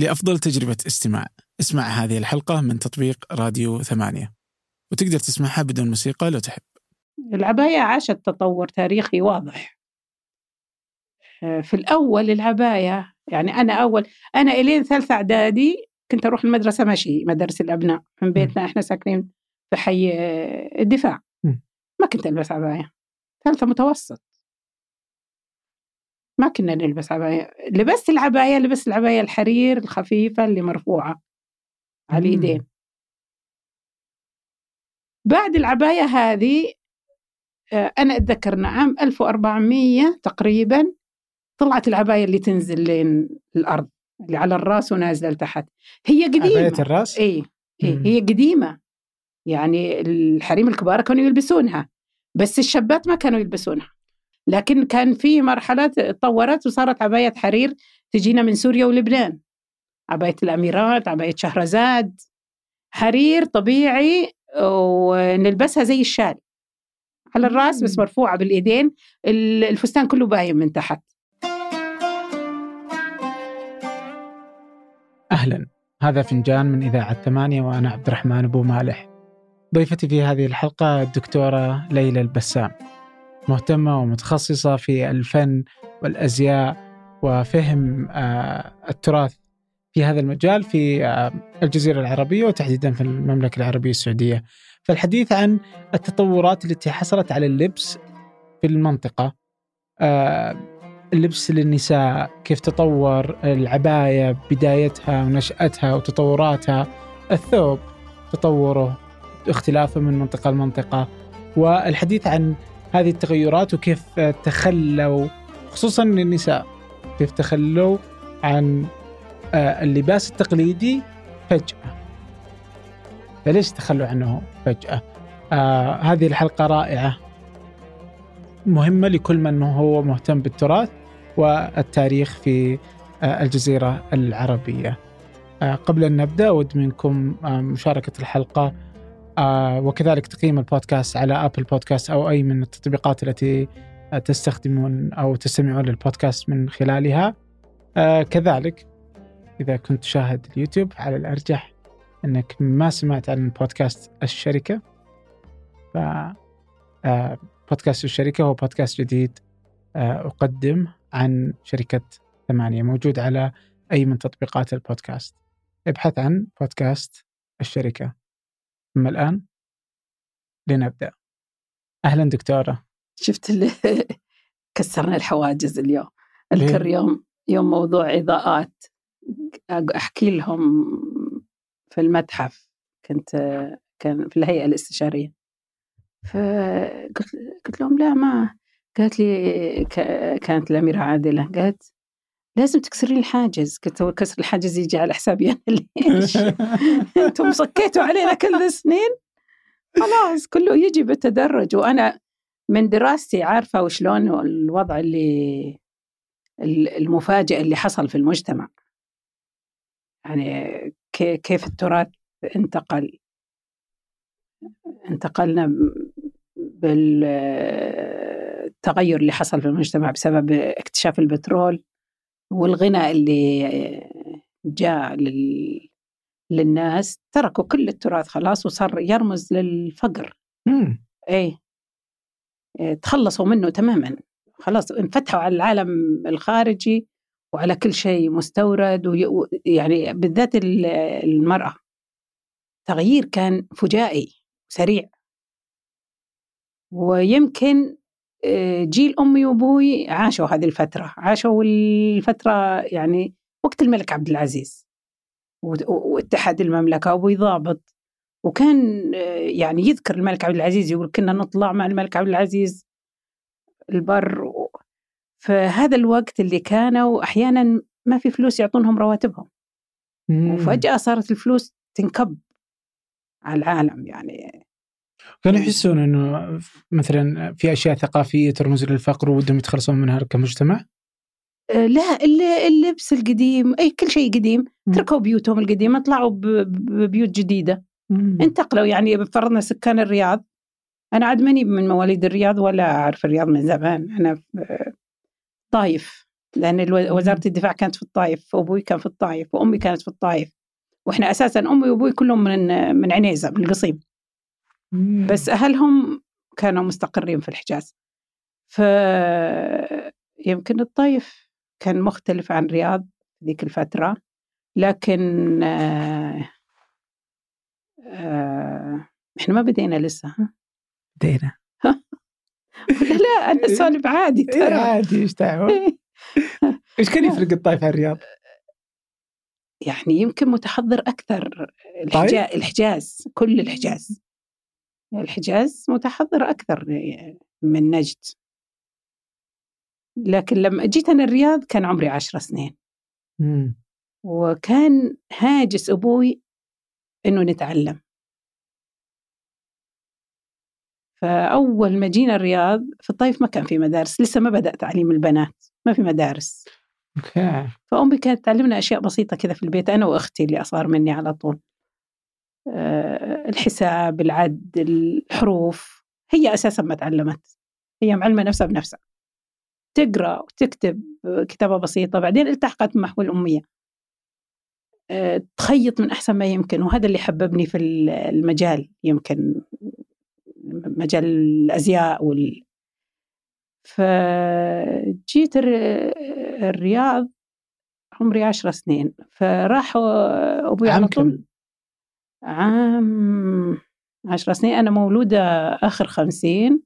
لأفضل تجربة استماع. اسمع هذه الحلقة من تطبيق راديو ثمانية. وتقدر تسمعها بدون موسيقى لو تحب. العباية عاشت تطور تاريخي واضح. في الأول العباية يعني أنا أول أنا إلين ثالثة إعدادي كنت أروح المدرسة مشي مدارس الأبناء من بيتنا إحنا ساكنين في حي الدفاع. ما كنت ألبس عباية. ثالثة متوسط. ما كنا نلبس عباية لبست العباية لبست العباية الحرير الخفيفة اللي مرفوعة على اليدين. بعد العباية هذه آه، أنا أتذكر عام 1400 تقريبا طلعت العباية اللي تنزل لين الأرض اللي على الرأس ونازلة لتحت. هي قديمة. عباية الرأس؟ إيه, إيه هي قديمة. يعني الحريم الكبار كانوا يلبسونها بس الشابات ما كانوا يلبسونها. لكن كان في مرحلات تطورت وصارت عباية حرير تجينا من سوريا ولبنان. عباية الأميرات عباية شهرزاد. حرير طبيعي ونلبسها زي الشال على الرأس بس مرفوعة بالإيدين الفستان كله باين من تحت. أهلا. هذا فنجان من إذاعة ثمانية وأنا عبد الرحمن أبو مالح. ضيفتي في هذه الحلقة الدكتورة ليلى البسام. مهتمة ومتخصصة في الفن والأزياء وفهم آه، التراث في هذا المجال في آه، الجزيرة العربية وتحديدا في المملكة العربية السعودية. فالحديث عن التطورات التي حصلت على اللبس في المنطقة آه، اللبس للنساء كيف تطور العباية بدايتها ونشأتها وتطوراتها الثوب تطوره اختلافه من منطقة لمنطقة والحديث عن هذه التغيرات وكيف تخلوا خصوصا النساء كيف تخلوا عن آه، اللباس التقليدي فجأة. فليش تخلوا عنه فجأة؟ آه هذه الحلقة رائعة. مهمة لكل من هو مهتم بالتراث والتاريخ في آه الجزيرة العربية. آه قبل أن نبدأ أود منكم آه مشاركة الحلقة آه وكذلك تقييم البودكاست على أبل بودكاست أو أي من التطبيقات التي تستخدمون أو تستمعون للبودكاست من خلالها. آه كذلك إذا كنت تشاهد اليوتيوب على الأرجح أنك ما سمعت عن بودكاست الشركة. ف آه، بودكاست الشركة هو بودكاست جديد أقدم عن شركة ثمانية موجود على أي من تطبيقات البودكاست. ابحث عن بودكاست الشركة. أما الآن؟ لنبدأ. أهلا دكتورة. شفت اللي كسرنا الحواجز اليوم. أذكر يوم يوم موضوع إضاءات. أحكي لهم في المتحف. كنت كان في الهيئة الاستشارية. فقلت قلت لهم لا ما قالت لي كانت الأميرة عادلة. قالت لازم تكسرين الحاجز. قلت كسر الحاجز يجي على حسابي أنا ليش؟ أنتم صكيتوا علينا كل السنين؟ خلاص كله يجي بالتدرج. وأنا من دراستي عارفة وشلون الوضع اللي المفاجئ اللي حصل في المجتمع. يعني كيف التراث انتقل انتقلنا بالتغير اللي حصل في المجتمع بسبب اكتشاف البترول. والغنى اللي جاء لل... للناس تركوا كل التراث خلاص وصار يرمز للفقر. مم. إيه. تخلصوا منه تماما. خلاص انفتحوا على العالم الخارجي وعلى كل شيء مستورد ويعني بالذات المرأة. تغيير كان فجائي سريع. ويمكن جيل أمي وأبوي عاشوا هذه الفترة عاشوا الفترة يعني وقت الملك عبد العزيز واتحاد المملكة وأبوي ضابط وكان آه، يعني يذكر الملك عبد العزيز يقول كنا نطلع مع الملك عبد العزيز البر فهذا الوقت اللي كانوا أحيانا ما في فلوس يعطونهم رواتبهم. مم. وفجأة صارت الفلوس تنكب على العالم يعني. كانوا يحسون إنه مثلا في أشياء ثقافية ترمز للفقر ودهم يتخلصون منها كمجتمع؟ آه، لا اللبس القديم أي كل شيء قديم. تركوا بيوتهم القديمة طلعوا ببيوت جديدة. انتقلوا يعني فرضنا سكان الرياض. أنا عاد ماني من مواليد الرياض ولا أعرف الرياض من زمان. أنا في طايف. لأن الو- وزارة الدفاع كانت في الطائف وأبوي كان في الطائف وأمي كانت في الطائف وإحنا أساسا أمي وأبوي كلهم من من عنيزة من القصيم مم. بس أهلهم كانوا مستقرين في الحجاز. ف يمكن الطائف كان مختلف عن رياض ذيك الفترة لكن آه، آه، إحنا ما بدينا لسه ها؟ بدينا. لا لا؟ أنا اسولف عادي إيه ترى. عادي إيش دعوة؟ إيه. إيش كان يفرق الطائف عن الرياض؟ يعني يمكن متحضر أكثر الحجاز, الحجاز كل الحجاز. الحجاز متحضر أكثر من نجد. لكن لما جيت أنا الرياض كان عمري عشر سنين. مم. وكان هاجس أبوي إنه نتعلم. فأول ما جينا الرياض في الطيف ما كان في مدارس لسه ما بدأ تعليم البنات ما في مدارس. فأمي كانت تعلمنا أشياء بسيطة كذا في البيت أنا وأختي اللي اصغر مني على طول. الحساب العد الحروف هي أساسا ما تعلمت. هي معلمة نفسها بنفسها. تقرأ وتكتب كتابة بسيطة بعدين التحقت بمحو الاميه أه تخيط من أحسن ما يمكن وهذا اللي حببني في المجال يمكن مجال الأزياء وال فجيت الرياض عمري عشر سنين. فراح أبوي على طول. عام عشر سنين. أنا مولودة آخر خمسين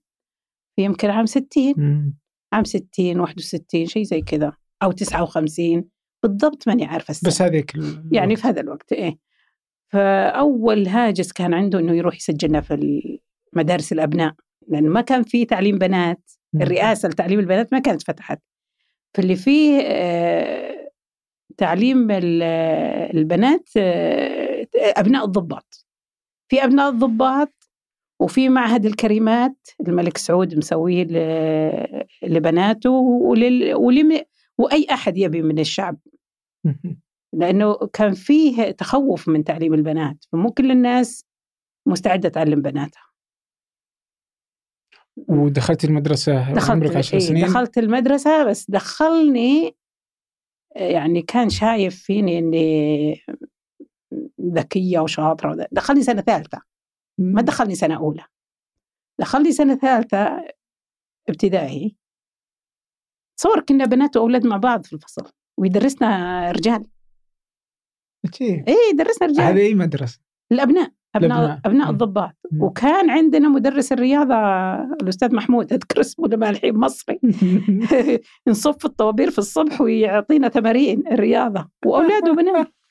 يمكن عام ستين. مم. عام ستين واحد وستين شيء زي كذا. أو تسعة وخمسين. بالضبط ماني عارفة السنة. بس هذيك يعني في هذا الوقت إيه. فأول هاجس كان عنده إنه يروح يسجلنا في مدارس الأبناء. لأن ما كان في تعليم بنات. الرئاسة لتعليم البنات ما كانت فتحت. فاللي فيه آه، تعليم ال- البنات آه، أبناء الضباط. في أبناء الضباط وفي معهد الكريمات الملك سعود مسويه لبناته ولل... ولم... وأي أحد يبي من الشعب. مم. لأنه كان فيه تخوف من تعليم البنات فمو كل الناس مستعدة تعلم بناتها. ودخلت المدرسة دخلت عمرك 10 إيه سنين؟ دخلت المدرسة بس دخلني يعني كان شايف فيني إني ذكية وشاطرة وذا. دخلني سنة ثالثة ما دخلني سنة أولى دخلني سنة ثالثة ابتدائي تصور كنا بنات وأولاد مع بعض في الفصل ويدرسنا رجال عجيب. إيه يدرسنا رجال هذه أي مدرسة؟ الأبناء أبناء الأبناء. أبناء مم. الضباط. وكان عندنا مدرس الرياضة الأستاذ محمود أذكر اسمه لما الحين مصري نصف الطوابير في الصبح ويعطينا تمارين الرياضة وأولاد وبنات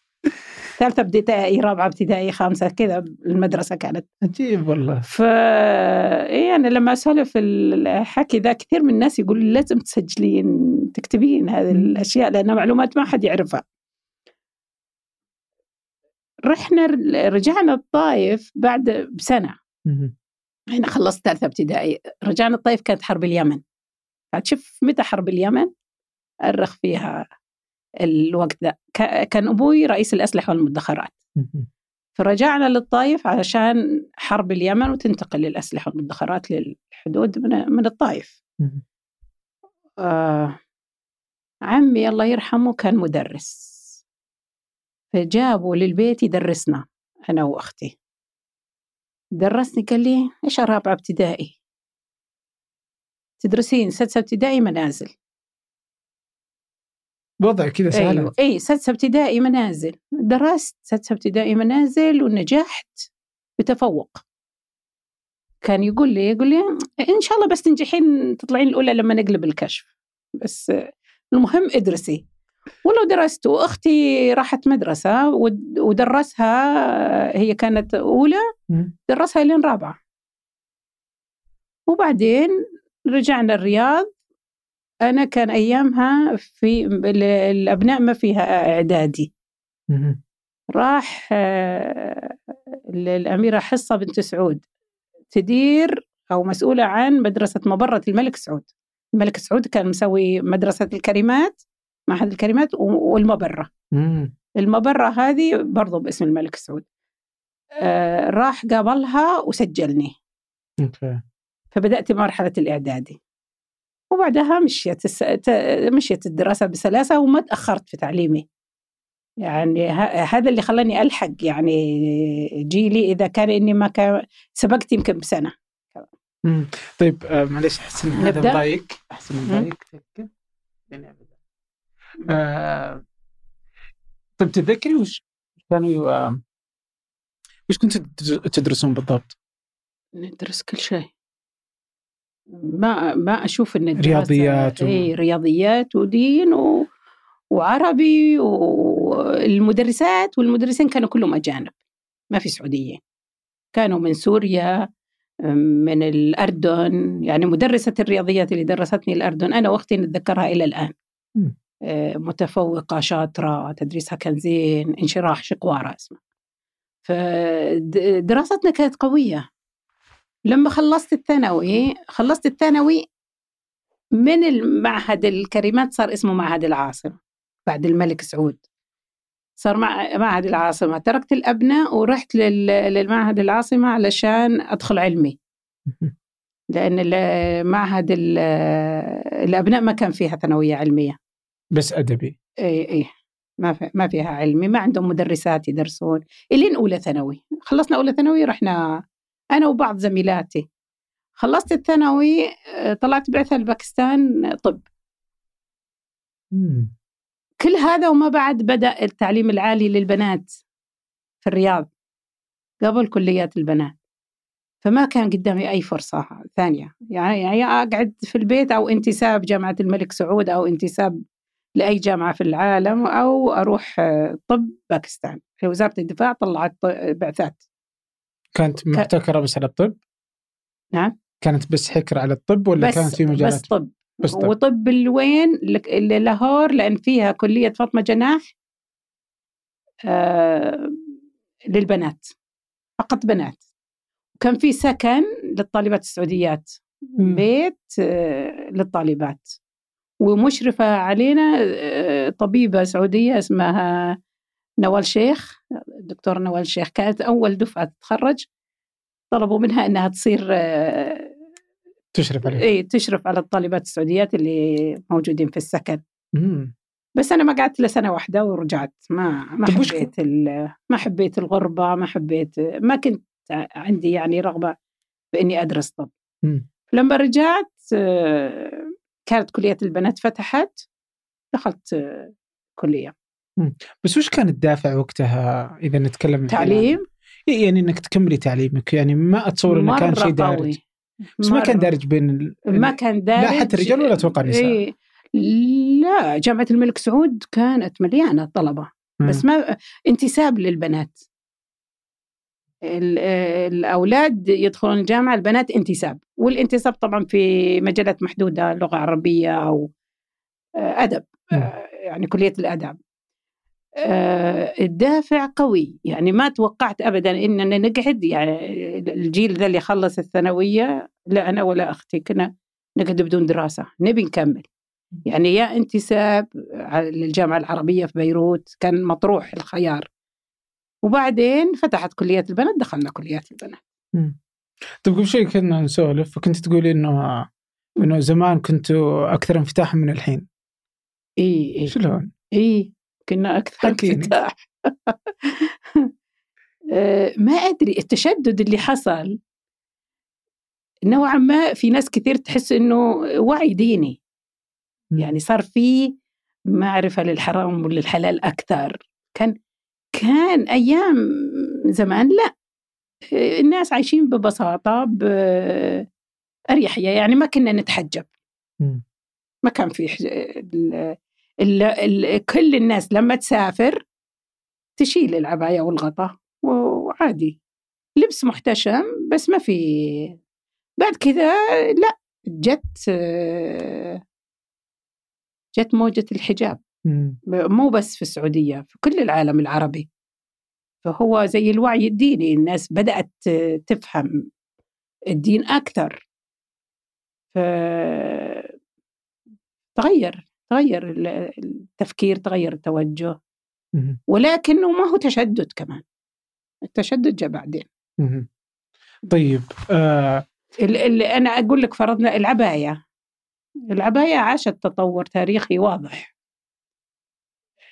ثالثة ابتدائي رابعة ابتدائي خامسة كذا المدرسة كانت. عجيب والله. ف أنا لما أسولف الحكي ذا كثير من الناس يقول لي لازم تسجلين تكتبين هذه الأشياء لأنها معلومات ما حد يعرفها. رحنا رجعنا الطايف بعد بسنة. مم. أنا خلصت ثالثة ابتدائي. رجعنا الطايف كانت حرب اليمن. شوف متى حرب اليمن؟ أرخ فيها الوقت كا- كان أبوي رئيس الأسلحة والمدخرات. فرجعنا للطايف علشان حرب اليمن وتنتقل للأسلحة والمدخرات للحدود من, من الطايف مم. آه عمي الله يرحمه كان مدرس. فجابوا للبيت يدرسنا أنا وأختي. درسني قال لي إيش رابعة ابتدائي؟ تدرسين سادسة ابتدائي منازل. وضع كذا سهل أيوه إي سادسه ابتدائي منازل. درست سادسه ابتدائي منازل ونجحت بتفوق. كان يقول لي يقول لي إن شاء الله بس تنجحين تطلعين الأولى لما نقلب الكشف. بس المهم ادرسي. ولو درست وأختي راحت مدرسة ود- ودرسها هي كانت أولى. درسها لين رابعة. وبعدين رجعنا الرياض أنا كان أيامها في ال- الأبناء ما فيها إعدادي. راح آه، الاميره حصة بنت سعود. تدير أو مسؤولة عن مدرسة مبرة الملك سعود. الملك سعود كان مسوي مدرسة الكريمات معهد الكريمات والمبرة. المبرة هذه برضو باسم الملك سعود. آه، راح قابلها وسجلني. فبدأت مرحلة الإعدادي. وبعدها مشيت الس... مشيت الدراسة بسلاسة وما تأخرت في تعليمي. يعني هذا اللي خلاني ألحق يعني جيلي إذا كان إني ما كان سبقت يمكن بسنة. مم. طيب آه معلش أحس إن هذا مضايق أحس انه مضايق يعني آه طيب تتذكري وش كانوا آه وش كنتوا تدرسون بالضبط؟ ندرس كل شيء. ما ما أشوف إن رياضيات و... اي رياضيات ودين و... وعربي والمدرسات والمدرسين كانوا كلهم أجانب ما في سعوديين كانوا من سوريا من الأردن يعني مدرسة الرياضيات اللي درستني الأردن أنا وأختي نتذكرها إلى الآن. آه، متفوقة شاطرة تدريسها كان زين انشراح شقوارة اسمها فدراستنا كانت قوية. لما خلصت الثانوي خلصت الثانوي من المعهد الكريمات صار اسمه معهد العاصمة بعد الملك سعود. صار مع معهد العاصمة. تركت الأبناء ورحت للمعهد العاصمة علشان أدخل علمي. لأن معهد الأبناء ما كان فيها ثانوية علمية. بس أدبي. إي إي. ما في ما فيها علمي. ما عندهم مدرسات يدرسون. إلين أولى ثانوي. خلصنا أولى ثانوي رحنا أنا وبعض زميلاتي. خلصت الثانوي طلعت بعثة لباكستان طب. كل هذا وما بعد بدأ التعليم العالي للبنات في الرياض قبل كليات البنات. فما كان قدامي أي فرصة ثانية. يعني, يعني أقعد في البيت أو انتساب جامعة الملك سعود أو انتساب لأي جامعة في العالم أو أروح طب باكستان. في وزارة الدفاع طلعت بعثات. كانت محتكرة بس على الطب؟ نعم كانت بس حكر على الطب ولا بس كانت في مجالات؟ بس طب بس طب. وطب الوين لاهور لأن فيها كلية فاطمة جناح آه للبنات فقط بنات وكان في سكن للطالبات السعوديات م. بيت آه للطالبات ومشرفة علينا آه طبيبة سعودية اسمها نوال شيخ الدكتور نوال شيخ كانت أول دفعة تتخرج طلبوا منها أنها تصير آه، تشرف عليه اي تشرف على الطالبات السعوديات اللي موجودين في السكن مم. بس أنا ما قعدت إلا سنة واحدة ورجعت ما ما حبيت ما حبيت الغربة ما حبيت ما كنت عندي يعني رغبة بإني أدرس طب. لما رجعت آه، كانت كلية البنات فتحت دخلت آه، كلية. بس وش كان الدافع وقتها إذا نتكلم تعليم؟ يعني إنك تكملي تعليمك يعني ما أتصور إنه كان شيء دارج. بس ما كان دارج بين ال... ما كان دارج. لا حتى الرجال ولا أتوقع النساء؟ إيه لا جامعة الملك سعود كانت مليانة طلبة. م. بس ما انتساب للبنات. الأولاد يدخلون الجامعة البنات انتساب. والانتساب طبعا في مجالات محدودة لغة عربية أو آه، أدب. آه، يعني كلية الآداب. الدافع قوي. يعني ما توقعت ابدا اننا نقعد. يعني الجيل ذا اللي خلص الثانوية لا أنا ولا أختي كنا نقعد بدون دراسة نبي نكمل. يعني يا انتساب للجامعه العربية في بيروت كان مطروح الخيار. وبعدين فتحت كليات البنات دخلنا كليات البنات. طيب قبل شوي كنا نسولف فكنت تقولي إنه إنه زمان كنتوا أكثر انفتاحا من الحين. إي إي. شلون؟ إي. كنا أكثر انفتاح آه، ما أدري التشدد اللي حصل. نوعا ما في ناس كثير تحس إنه وعي ديني. يعني صار في معرفة للحرام وللحلال أكثر. كان كان أيام زمان لا. الناس عايشين ببساطة بأريحية يعني ما كنا نتحجب. ما كان في ال ال كل الناس لما تسافر تشيل العباية والغطاء وعادي. لبس محتشم بس ما في. بعد كذا لا جت جت موجة الحجاب. مو بس في السعودية في كل العالم العربي. فهو زي الوعي الديني الناس بدأت تفهم الدين أكثر. ف تغير التفكير تغير التوجه. ولكنه ما هو تشدد كمان. التشدد جاء بعدين. طيب آه. اللي أنا أقول لك فرضنا العباية. العباية عاشت تطور تاريخي واضح.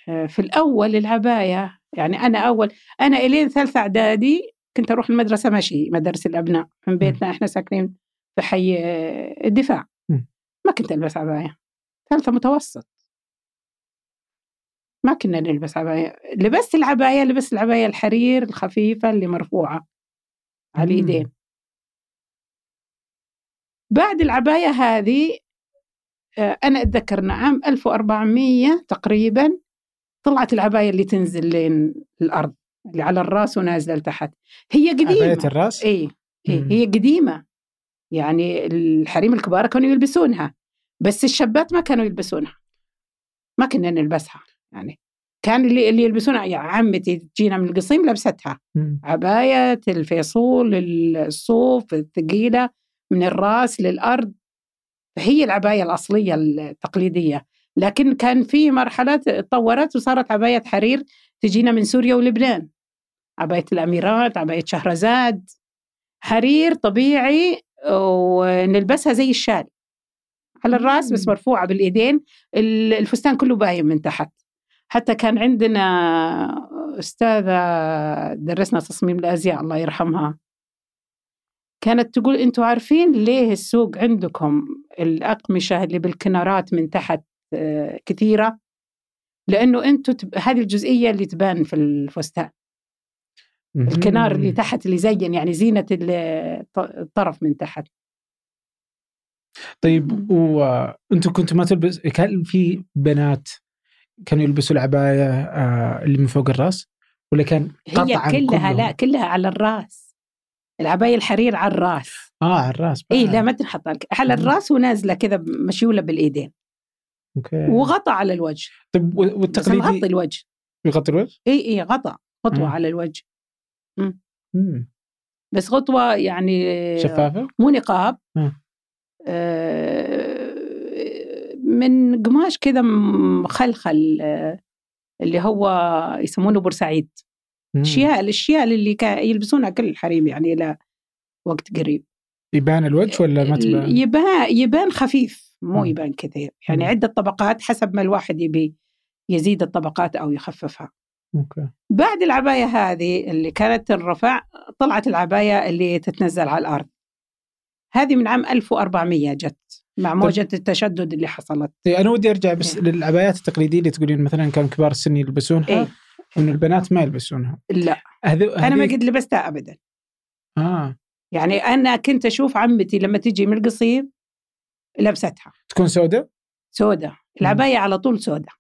آه، في الأول العباية يعني أنا أول أنا إلين ثالثة إعدادي كنت أروح المدرسة ماشي مدارس الأبناء من بيتنا إحنا ساكنين في حي آه، الدفاع. ما كنت ألبس عباية. ثالثة متوسط. ما كنا نلبس عباية لبست العباية لبست العباية الحرير الخفيفة اللي مرفوعة على اليدين. بعد العباية هذه آه، أنا أتذكر عام 1400 تقريبا طلعت العباية اللي تنزل لين الأرض اللي على الرأس ونازلة لتحت. هي قديمة. عباية الرأس؟ إيه, إيه هي قديمة. يعني الحريم الكبار كانوا يلبسونها. بس الشابات ما كانوا يلبسونها. ما كنا نلبسها يعني. كان اللي اللي يلبسونها يعني عمتي تجينا من القصيم لبستها عباية الفيصول الصوف الثقيلة من الراس للأرض. هي العباية الأصلية التقليدية. لكن كان في مرحلة تطورت وصارت عباية حرير تجينا من سوريا ولبنان. عباية الأميرات عباية شهرزاد. حرير طبيعي ونلبسها زي الشال على الراس بس مرفوعة بالإيدين الفستان كله باين من تحت. حتى كان عندنا أستاذة درسنا تصميم الأزياء الله يرحمها. كانت تقول أنتوا عارفين ليه السوق عندكم الأقمشة اللي بالكنارات من تحت آه، كثيرة؟ لأنه أنتوا تب... هذه الجزئية اللي تبان في الفستان. الكنار اللي تحت اللي زين يعني زينة الطرف من تحت. طيب وأنتم كنتوا ما تلبس كان في بنات كانوا يلبسوا العباية آه، اللي من فوق الرأس؟ ولا كان قطعا هي كلها؟ لا كلها على الرأس. العباية الحرير على الرأس. آه على الرأس اي لا ما تنحط على الرأس ونازلة كذا مشيولة بالإيدين. أوكي. وغطى على الوجه. طيب والتقليدي؟ يغطي الوجه. يغطي الوجه؟ اي اي غطى. خطوه على الوجه. مم. بس خطوه يعني شفافة؟ مو نقاب. آه. من قماش كذا مخلخل آه، اللي هو يسمونه بورسعيد. اشياء الاشياء اللي يلبسونها كل الحريم يعني إلى وقت قريب. يبان الوجه ولا ما تبان؟ يبان يبان خفيف مو يبان كثير. يعني عدة طبقات حسب ما الواحد يبي يزيد الطبقات أو يخففها. أوكي. بعد العباية هذه اللي كانت تنرفع طلعت العباية اللي تتنزل على الأرض. هذه من عام 1400 جت مع موجة التشدد اللي حصلت. إيه أنا ودي أرجع بس إيه؟ للعبايات التقليدية اللي تقولين مثلا كانوا كبار السن يلبسونها إيه؟ إنه البنات ما يلبسونها. لا. هذو أنا ما قد لبستها أبدا. آه. يعني أنا كنت أشوف عمتي لما تجي من القصيم لبستها. تكون سوداء؟ سوداء. العباية على طول سوداء.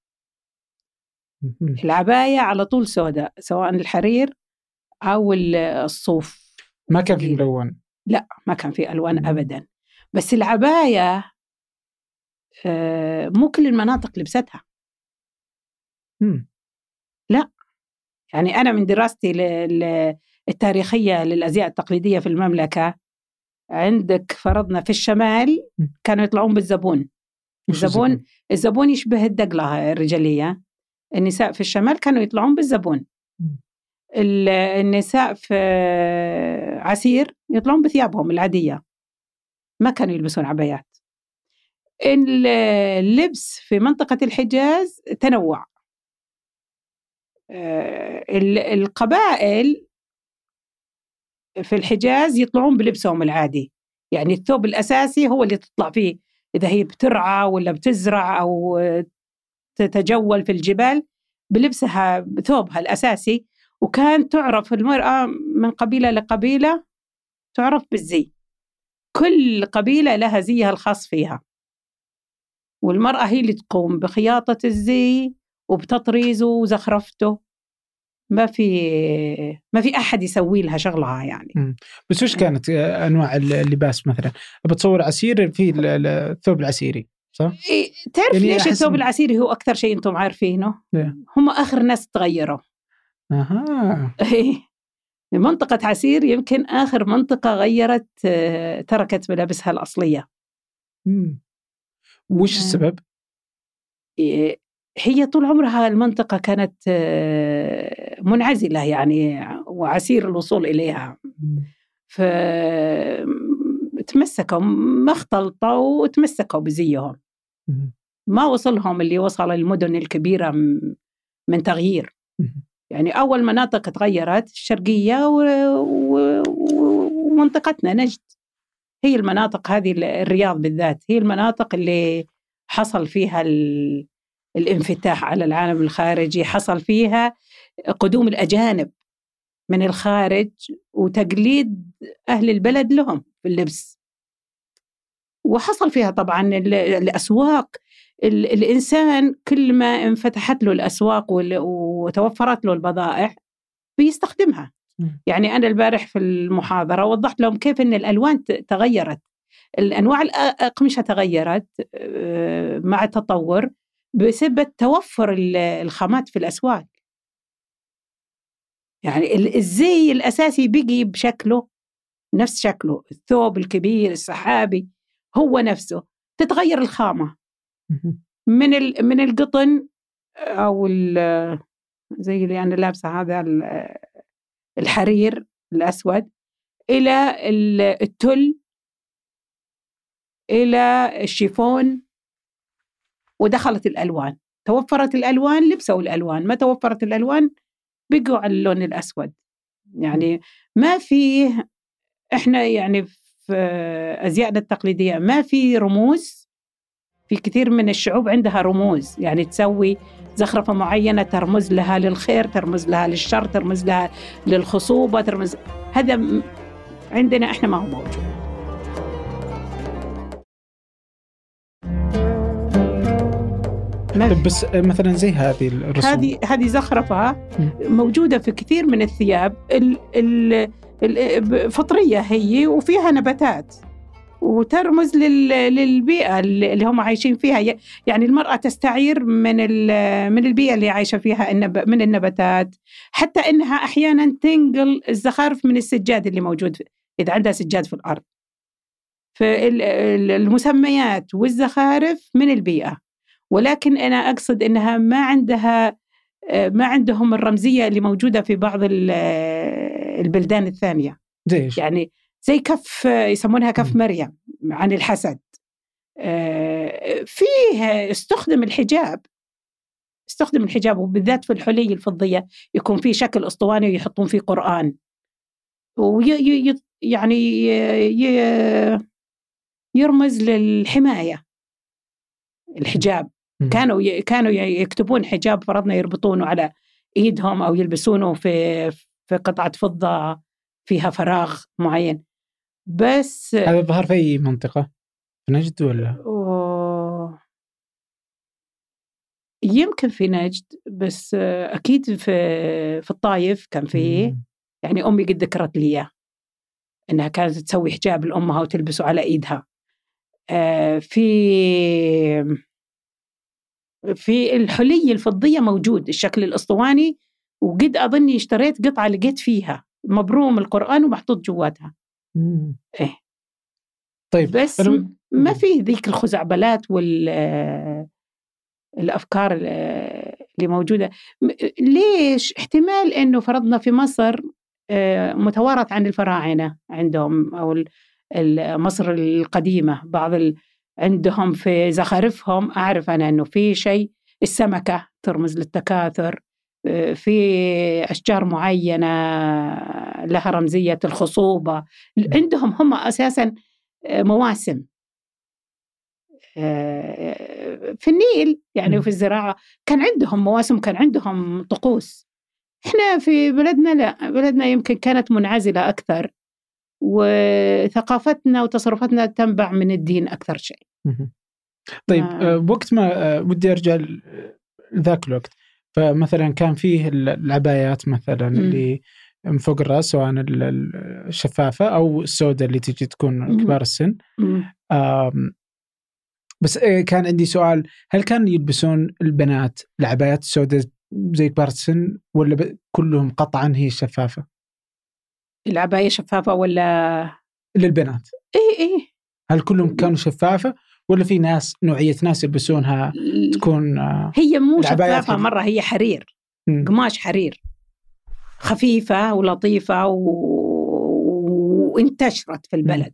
العباية على طول سوداء سواء الحرير أو الصوف. ما كان في ملون. لا ما كان في ألوان أبدا. بس العباية آه، مو كل المناطق لبستها. لا. يعني أنا من دراستي التاريخية للأزياء التقليدية في المملكة عندك فرضنا في الشمال كانوا يطلعون بالزبون. الزبون الزبون؟ يشبه الدقلة الرجالية. النساء في الشمال كانوا يطلعون بالزبون. النساء في عسير يطلعون بثيابهم العادية. ما كانوا يلبسون عبايات. اللبس في منطقة الحجاز تنوع. آه، القبائل في الحجاز يطلعون بلبسهم العادي. يعني الثوب الأساسي هو اللي تطلع فيه إذا هي بترعى ولا بتزرع أو تتجول في الجبال بلبسها بثوبها الأساسي وكان تعرف المرأة من قبيلة لقبيلة تعرف بالزي كل قبيلة لها زيها الخاص فيها والمرأة هي اللي تقوم بخياطة الزي وبتطريزه وزخرفته ما في ما في أحد يسوي لها شغلها يعني بس وش كانت أنواع اللباس مثلا؟ بتصور عسير في الثوب العسيري صح؟ إيه تعرف يعني ليش الثوب العسيري هو أكثر شيء أنتم عارفينه؟ ليه؟ هم آخر ناس تغيروا أها. إيه. منطقة عسير يمكن آخر منطقة غيرت تركت ملابسها الأصلية. مم. وش السبب؟ إيه هي طول عمرها المنطقة كانت منعزلة يعني وعسير الوصول إليها. ف تمسكوا ما اختلطوا وتمسكوا بزيهم. ما وصلهم اللي وصل المدن الكبيرة من تغيير. يعني أول مناطق تغيرت الشرقية ومنطقتنا نجد. هي المناطق هذه الرياض بالذات هي المناطق اللي حصل فيها الانفتاح على العالم الخارجي حصل فيها قدوم الأجانب من الخارج وتقليد أهل البلد لهم في اللبس. وحصل فيها طبعا الأسواق الإنسان كل ما انفتحت له الأسواق وتوفرت له البضائع بيستخدمها. يعني أنا البارح في المحاضرة وضحت لهم كيف أن الألوان تغيرت. الأنواع الأقمشة تغيرت آه، مع التطور بسبب توفر الخامات في الأسواق. يعني الزي الأساسي بقي بشكله نفس شكله الثوب الكبير السحابي هو نفسه. تتغير الخامة. من من القطن أو زي اللي أنا لابسة هذا الحرير الأسود إلى التل إلى الشيفون ودخلت الألوان. توفرت الألوان لبسوا الألوان. ما توفرت الألوان بقوا على اللون الأسود. يعني ما في إحنا يعني في أزيائنا التقليدية ما في رموز في كثير من الشعوب عندها رموز يعني تسوي زخرفة معينة ترمز لها للخير ترمز لها للشر ترمز لها للخصوبة ترمز هذا عندنا إحنا ما هو موجود. طيب بس مثلا زي هذه الرسوم. هذه هذه زخرفة موجودة في كثير من الثياب ال ال فطرية هي وفيها نباتات. وترمز للبيئة اللي هم عايشين فيها. يعني المرأة تستعير من من البيئة اللي عايشة فيها من النباتات. حتى إنها أحيانا تنقل الزخارف من السجاد اللي موجود إذا عندها سجاد في الأرض. فالمسميات والزخارف من البيئة. ولكن أنا أقصد أنها ما عندها ما عندهم الرمزية اللي موجودة في بعض البلدان الثانية. زي يعني زي كف يسمونها كف مريم عن الحسد. فيه استخدم الحجاب. استخدم الحجاب وبالذات في الحلي الفضية يكون فيه شكل أسطواني ويحطون فيه قرآن. وي يعني يرمز للحماية. الحجاب. كانوا كانوا يكتبون حجاب فرضنا يربطونه على إيدهم أو يلبسونه في في قطعة فضة فيها فراغ معين. بس هذا ظهر في أي منطقة؟ في نجد ولا؟ أوه. يمكن في نجد بس أكيد في في الطايف كان فيه يعني أمي قد ذكرت لي إياه إنها كانت تسوي حجاب لأمها وتلبسه على إيدها آه، في في الحلي الفضية موجود الشكل الأسطواني وقد أظني اشتريت قطعة لقيت فيها مبروم القرآن ومحطوط جواتها إيه. طيب بس أنا... ما في ذيك الخزعبلات وال الأفكار اللي موجودة. ليش؟ احتمال إنه فرضنا في مصر آه، متوارث عن الفراعنة عندهم أو مصر القديمة. بعض عندهم في زخارفهم أعرف أنا أنه في شيء السمكة ترمز للتكاثر. في أشجار معينة لها رمزية الخصوبة عندهم هم أساسا آه، مواسم. آه، في النيل يعني وفي الزراعة كان عندهم مواسم كان عندهم طقوس. إحنا في بلدنا لا بلدنا يمكن كانت منعزلة أكثر وثقافتنا وتصرفاتنا تنبع من الدين أكثر شيء. طيب. وقت ما آه، ودي أرجع لذاك الوقت. فمثلا كان فيه العبايات مثلا م. اللي من فوق الرأس سواء الشفافة أو السوداء اللي تجي تكون كبار السن بس آه، كان عندي سؤال هل كان يلبسون البنات العبايات السوداء زي كبار السن ولا كلهم قطعا هي شفافة؟ العباية شفافة ولا للبنات؟ إيه إيه هل كلهم كانوا شفافة ولا في ناس نوعية ناس يلبسونها تكون آه، هي مو شفافة مرة هي حرير م. قماش حرير خفيفة ولطيفة و... وانتشرت في البلد.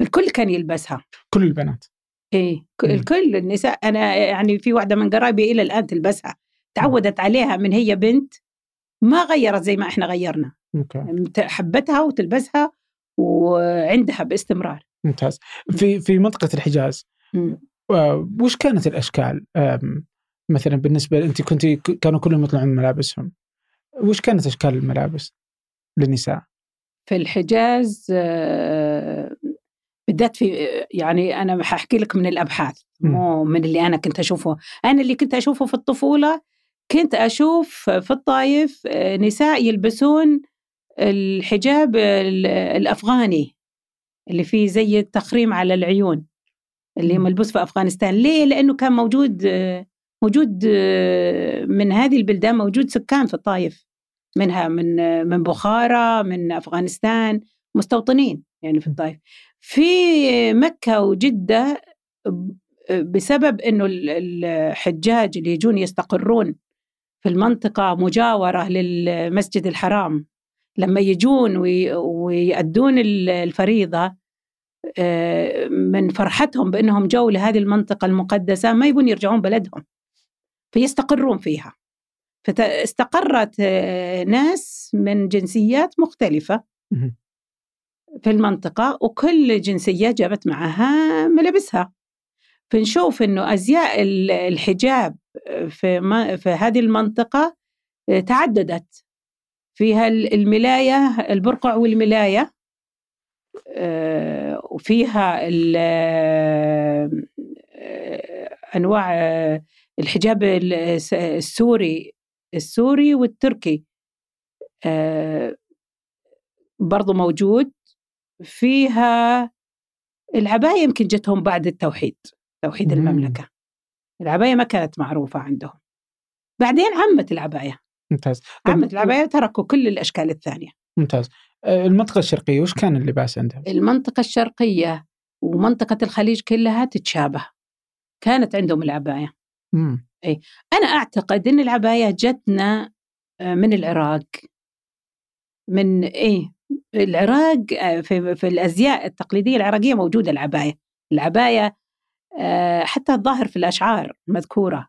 الكل كان يلبسها. كل البنات. إيه. الكل النساء. أنا يعني في واحدة من قرايبي إلى الآن تلبسها. تعودت عليها من هي بنت ما غيرت زي ما إحنا غيرنا. أوكي. حبتها وتلبسها وعندها باستمرار. ممتاز. في في منطقة الحجاز وش كانت الأشكال؟ مثلا بالنسبة أنت كنت كانوا كلهم يطلعون ملابسهم. وش كانت أشكال الملابس للنساء؟ في الحجاز آه، بالذات في يعني أنا حأحكي لك من الأبحاث مو من اللي أنا كنت أشوفه. أنا اللي كنت أشوفه في الطفولة كنت أشوف في الطايف آه، نساء يلبسون الحجاب ال- الأفغاني. اللي فيه زي التخريم على العيون اللي. ملبوس في أفغانستان. ليه؟ لأنه كان موجود موجود من هذه البلدان موجود سكان في الطايف منها من من بخارى من أفغانستان مستوطنين يعني في الطايف في مكة وجدة بسبب إنه ال- الحجاج اللي يجون يستقرون في المنطقة مجاورة للمسجد الحرام. لما يجون وي- ويأدون ال- الفريضة آه، من فرحتهم بأنهم جو لهذه المنطقة المقدسة ما يبون يرجعون بلدهم فيستقرون فيها. فاستقرت آه، ناس من جنسيات مختلفة مهم. في المنطقة وكل جنسية جابت معها ملابسها. فنشوف أنه أزياء ال- الحجاب في, ما في هذه المنطقة آه، تعددت. فيها ال- الملاية البرقع والملاية آه، وفيها آه، أنواع آه، الحجاب الس- السوري السوري والتركي برضو موجود. فيها العباية يمكن جتهم بعد التوحيد توحيد مم. المملكة. العباية ما كانت معروفة عندهم. بعدين عمت العباية. ممتاز. طب- عمت العباية تركوا كل الأشكال الثانية. ممتاز. آه، المنطقة الشرقية وش كان اللباس عندهم؟ المنطقة الشرقية ومنطقة الخليج كلها تتشابه. كانت عندهم العباية. مم. أنا أعتقد أن العباية جتنا آه، من العراق. من إيه العراق آه، في, في الأزياء التقليدية العراقية موجودة العباية. العباية حتى الظاهر في الأشعار مذكورة.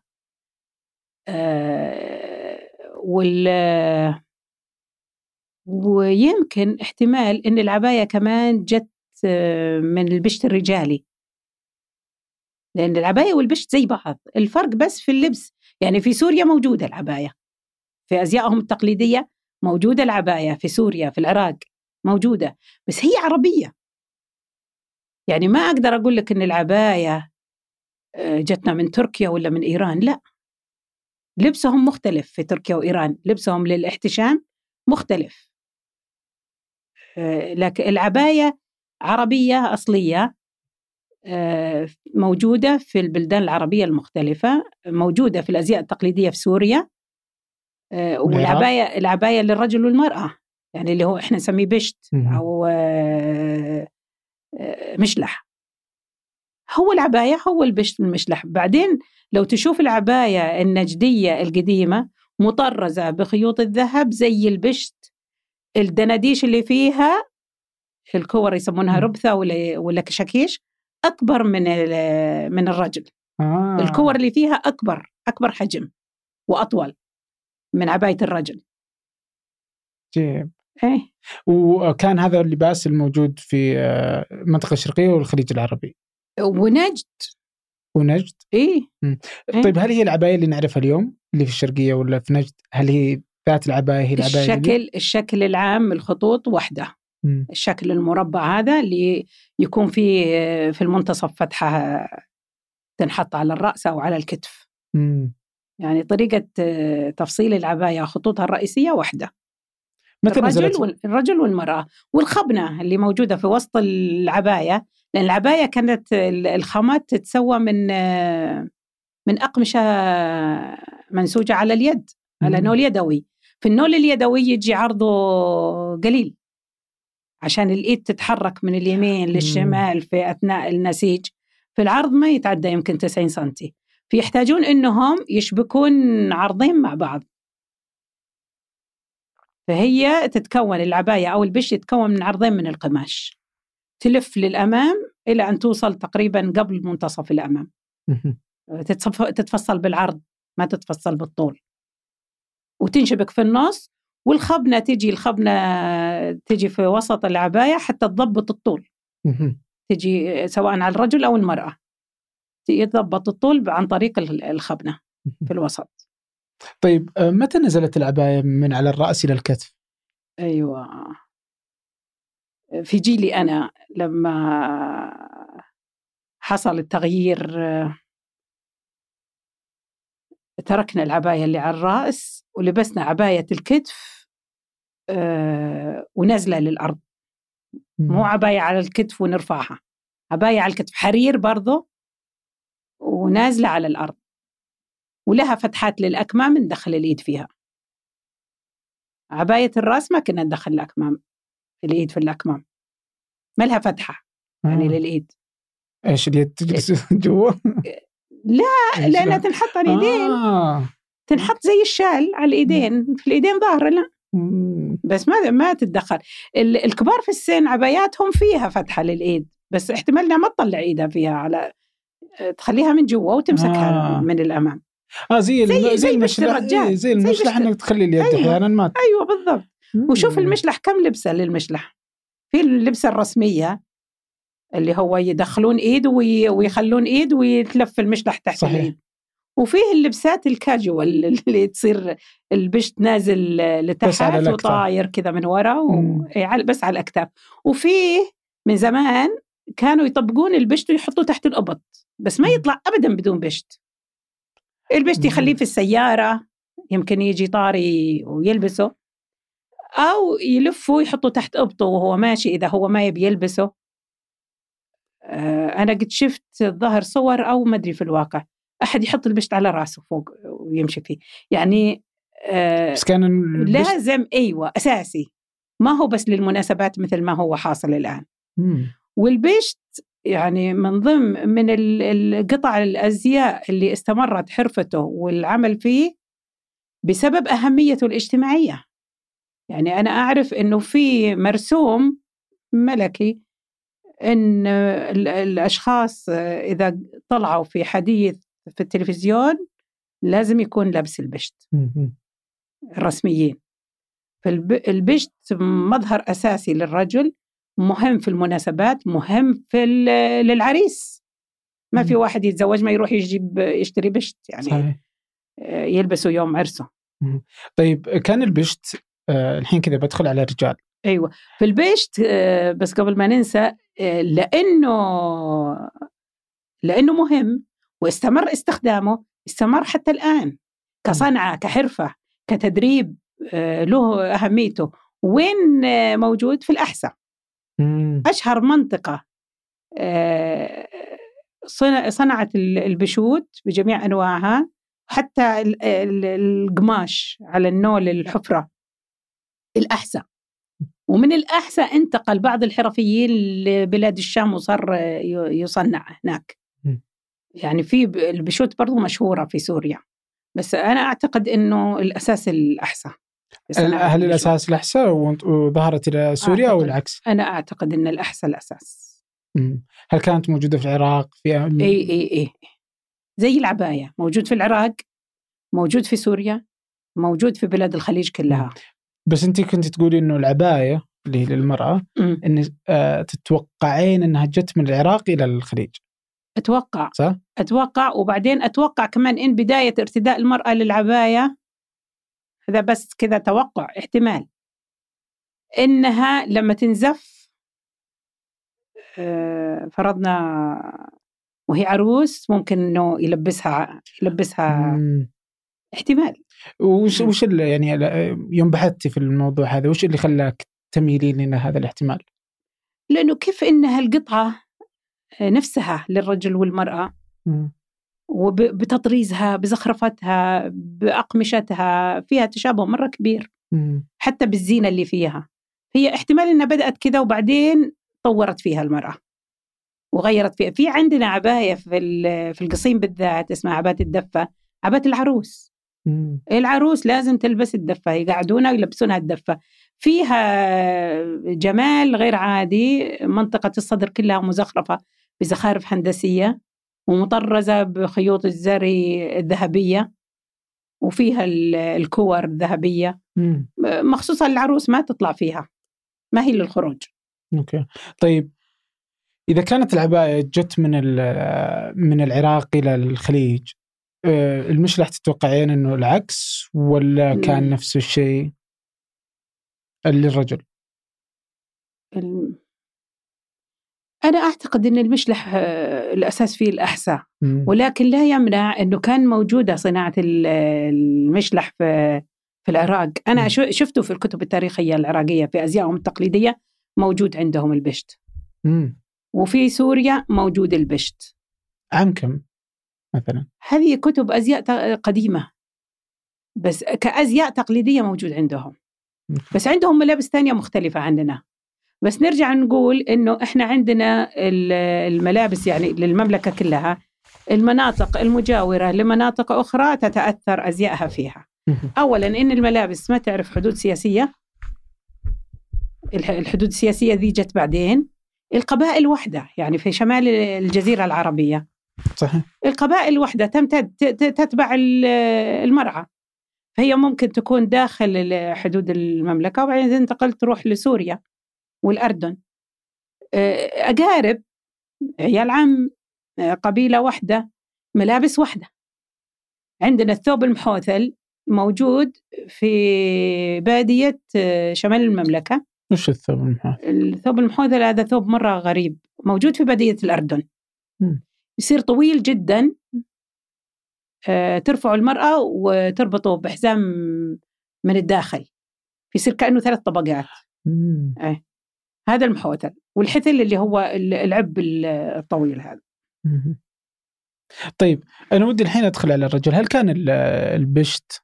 وال ويمكن احتمال إن العباية كمان جت آه، من البشت الرجالي. لأن العباية والبشت زي بعض الفرق بس في اللبس. يعني في سوريا موجودة العباية. في أزيائهم التقليدية موجودة العباية في سوريا في العراق موجودة. بس هي عربية. يعني ما أقدر أقول لك إن العباية آه، جتنا من تركيا ولا من إيران لا. لبسهم مختلف في تركيا وإيران لبسهم للاحتشام مختلف. آه، لكن العباية عربية أصلية آه، موجودة في البلدان العربية المختلفة موجودة في الأزياء التقليدية في سوريا آه، والعراق؟ والعباية العباية للرجل والمرأة يعني اللي هو إحنا نسميه بشت آه، مشلح. هو العباية هو البشت المشلح. بعدين لو تشوف العباية النجدية القديمة مطرزة بخيوط الذهب زي البشت الدناديش اللي فيها الكور يسمونها مم. ربثة ولا ولا كشاكيش أكبر من من الرجل. آه. الكور اللي فيها أكبر أكبر حجم وأطول من عباية الرجل. عجيب إيه. وكان هذا اللباس الموجود في آه، المنطقة الشرقية والخليج العربي؟ ونجد. ونجد؟ إيه. إيه. طيب هل هي العباية اللي نعرفها اليوم اللي في الشرقية ولا في نجد؟ هل هي ذات العباية هي العباية اللي- الشكل الشكل العام الخطوط واحدة مم. الشكل المربع هذا اللي يكون فيه في المنتصف فتحة تنحط على الرأس أو على الكتف. مم. يعني طريقة تفصيل العباية خطوطها الرئيسية واحدة متى الرجل وال- الرجل والمرأة والخبنة اللي موجودة في وسط العباية لأن العباية كانت ال- الخامات تتسوى من من أقمشة منسوجة على اليد على. نول يدوي. في النول اليدوي يجي عرضه قليل. عشان الإيد تتحرك من اليمين للشمال في أثناء النسيج. في العرض ما يتعدى يمكن 90 سنتي. فيحتاجون إنهم يشبكون عرضين مع بعض. فهي تتكون العباية أو البش يتكون من عرضين من القماش. تلف للأمام إلى أن توصل تقريبا قبل منتصف الأمام. تتفصل بالعرض ما تتفصل بالطول. وتنشبك في النص والخبنة تجي الخبنة تجي في وسط العباية حتى تضبط الطول. تجي سواء على الرجل أو المرأة. يضبط الطول عن طريق ال- الخبنة في الوسط. طيب آه، متى نزلت العباية من على الرأس إلى الكتف؟ أيوه. في جيلي أنا لما حصل التغيير تركنا العباية اللي على الرأس ولبسنا عباية الكتف آه، ونازلة للأرض. مو عباية على الكتف ونرفعها عباية على الكتف حرير برضه ونازلة على الأرض. ولها فتحات للأكمام ندخل الإيد فيها. عباية الرأس ما كنا ندخل الأكمام. الايد في الأكمام. ما لها فتحة؟ يعني آه. للإيد. إيش اليد تجلس جوا؟ لا لانها تنحط على الايدين آه. تنحط زي الشال على الإيدين. في الإيدين ظاهرة لا. بس ما ما تتدخل. ال- الكبار في السن عباياتهم فيها فتحة للإيد. بس احتمالنا ما تطلع إيدها فيها على تخليها من جوا وتمسكها آه. من الأمام. آه زي زي- زي, زي المشلح زي زي المشلح إنك تخلي اليد أيوة. أحيانا ما أيوه بالضبط. وشوف. المشلح كم لبسة للمشلح في اللبسة الرسمية اللي هو يدخلون إيد وي- ويخلون إيد ويتلف المشلح تحت صحيح. الإيد وفيه اللبسات الكاجوال اللي تصير البشت نازل لتحت. وطاير كذا من ورا و... إيه، بس على الأكتاف وفيه من زمان كانوا يطبقون البشت ويحطوه تحت الأبط بس ما. يطلع ابدا بدون بشت البشت. يخليه في السيارة يمكن يجي طاري ويلبسه أو يلفه يحطه تحت ابطه وهو ماشي إذا هو ما يبي يلبسه. آه، أنا قد شفت ظهر صور أو ما أدري في الواقع. أحد يحط البشت على راسه فوق ويمشي فيه. يعني آه، بس كان لازم أيوه أساسي. ما هو بس للمناسبات مثل ما هو حاصل الآن. مم. والبشت يعني من ضمن من ال- القطع الأزياء اللي استمرت حرفته والعمل فيه بسبب أهميته الاجتماعية. يعني أنا أعرف إنه في مرسوم ملكي إن ال- الأشخاص إذا طلعوا في حديث في التلفزيون لازم يكون لابس البشت. الرسميين. فالبشت مظهر أساسي للرجل مهم في المناسبات مهم في للعريس. ما في. واحد يتزوج ما يروح يجيب يشتري بشت يعني صحيح. يلبسه يوم عرسه. طيب كان البشت آه الحين كذا بدخل على الرجال. أيوه. في البشت آه، بس قبل ما ننسى آه، لأنه لأنه مهم واستمر استخدامه استمر حتى الآن كصنعة كحرفة كتدريب له أهميته. وين موجود؟ في الأحساء. أشهر منطقة صنع- صنعت ال- البشوت بجميع أنواعها حتى ال- ال- القماش على النول الحفرة. الاحساء ومن الاحساء انتقل بعض الحرفيين لبلاد الشام وصار يصنع هناك. يعني في البشوت برضو مشهورة في سوريا. بس أنا أعتقد إنه الأساس الاحساء في صناعة هل الاحساء وانت- وظهرت إلى سوريا أو أعتقد. العكس؟ أنا أعتقد إن الاحساء الأساس. مم. هل كانت موجودة في العراق في إي إي إي. زي العباية. موجود في العراق موجود في سوريا موجود في بلاد الخليج كلها. بس انت كنت تقولي إنه العباية اللي هي للمرأة. إن آه تتوقعين إنها جت من العراق إلى الخليج أتوقع صح؟ أتوقع وبعدين أتوقع كمان إن بداية ارتداء المرأة للعباية هذا بس كذا توقع احتمال إنها لما تنزف آه، فرضنا وهي عروس ممكن إنه يلبسها يلبسها مم. احتمال وش. وش اللي يعني يوم بحثتي في الموضوع هذا وش اللي خلاك تميلين إلى هذا الاحتمال؟ لأنه كيف انها القطعه آه، نفسها للرجل والمرأة. وبتطريزها بزخرفتها بأقمشتها فيها تشابه مرة كبير مم. حتى بالزينة اللي فيها هي احتمال إنها بدأت كذا وبعدين طورت فيها المرأة وغيرت فيها في عندنا عباية في في القصيم بالذات اسمها عبايه الدفة عبايه العروس مم. العروس لازم تلبس الدفة يقعدونها يلبسونها الدفة فيها جمال غير عادي منطقة الصدر كلها مزخرفة بزخارف هندسية ومطرزة بخيوط الزري الذهبية وفيها ال- الكور الذهبية. مخصوصة للعروس ما تطلع فيها ما هي للخروج أوكي طيب إذا كانت العباءه جت من من العراق إلى الخليج المشلح تتوقعين إنه العكس ولا كان. نفس الشيء للرجل؟ أنا أعتقد أن المشلح آه، الأساس فيه الأحساء. ولكن لا يمنع أنه كان موجودة صناعة ال- المشلح في في العراق أنا شفته في الكتب التاريخية العراقية في أزيائهم التقليدية موجود عندهم البشت مم. وفي سوريا موجود البشت عام كم مثلا؟ هذه كتب أزياء قديمة. بس كأزياء تقليدية موجود عندهم. بس عندهم ملابس ثانية مختلفة عننا بس نرجع نقول إنه إحنا عندنا ال- الملابس يعني للمملكة كلها المناطق المجاورة لمناطق أخرى تتأثر أزيائها فيها. مم. أولا إن الملابس ما تعرف حدود سياسية. الح- الحدود السياسية ذي جت بعدين. القبائل وحدة يعني في شمال الجزيرة العربية. صحيح. القبائل وحدة تمتد تتبع ال- المرعى. فهي ممكن تكون داخل حدود المملكة وبعدين تنتقل تروح لسوريا والأردن. آه، أقارب عيال عم قبيلة واحدة ملابس واحدة عندنا الثوب المحوثل موجود في بادية آه، شمال المملكة. وش الثوب المحاث؟ الثوب المحوذل هذا ثوب مرة غريب موجود في بادية الأردن. مم. يصير طويل جدا آه، ترفعه المرأة وتربطه بحزام من الداخل يصير كأنه ثلاث طبقات مم. هذا المحوثل والحثل اللي هو ال- العب ال- الطويل هذا مم. طيب أنا ودي الحين أدخل على الرجل هل كان ال- البشت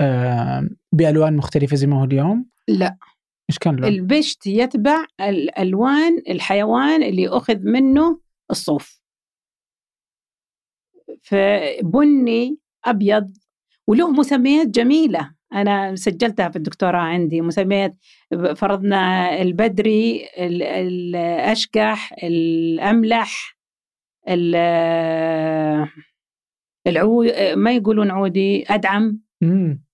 آه، بألوان مختلفة زي ما هو اليوم؟ لا إيش كان؟ البشت يتبع الألوان الحيوان اللي أخذ منه الصوف فبني أبيض وله مسميات جميلة. أنا سجلتها في الدكتوراه عندي مسميات فرضنا البدري ال- الأشكح الأملح ال- العو ما يقولون عودي أدعم. مم.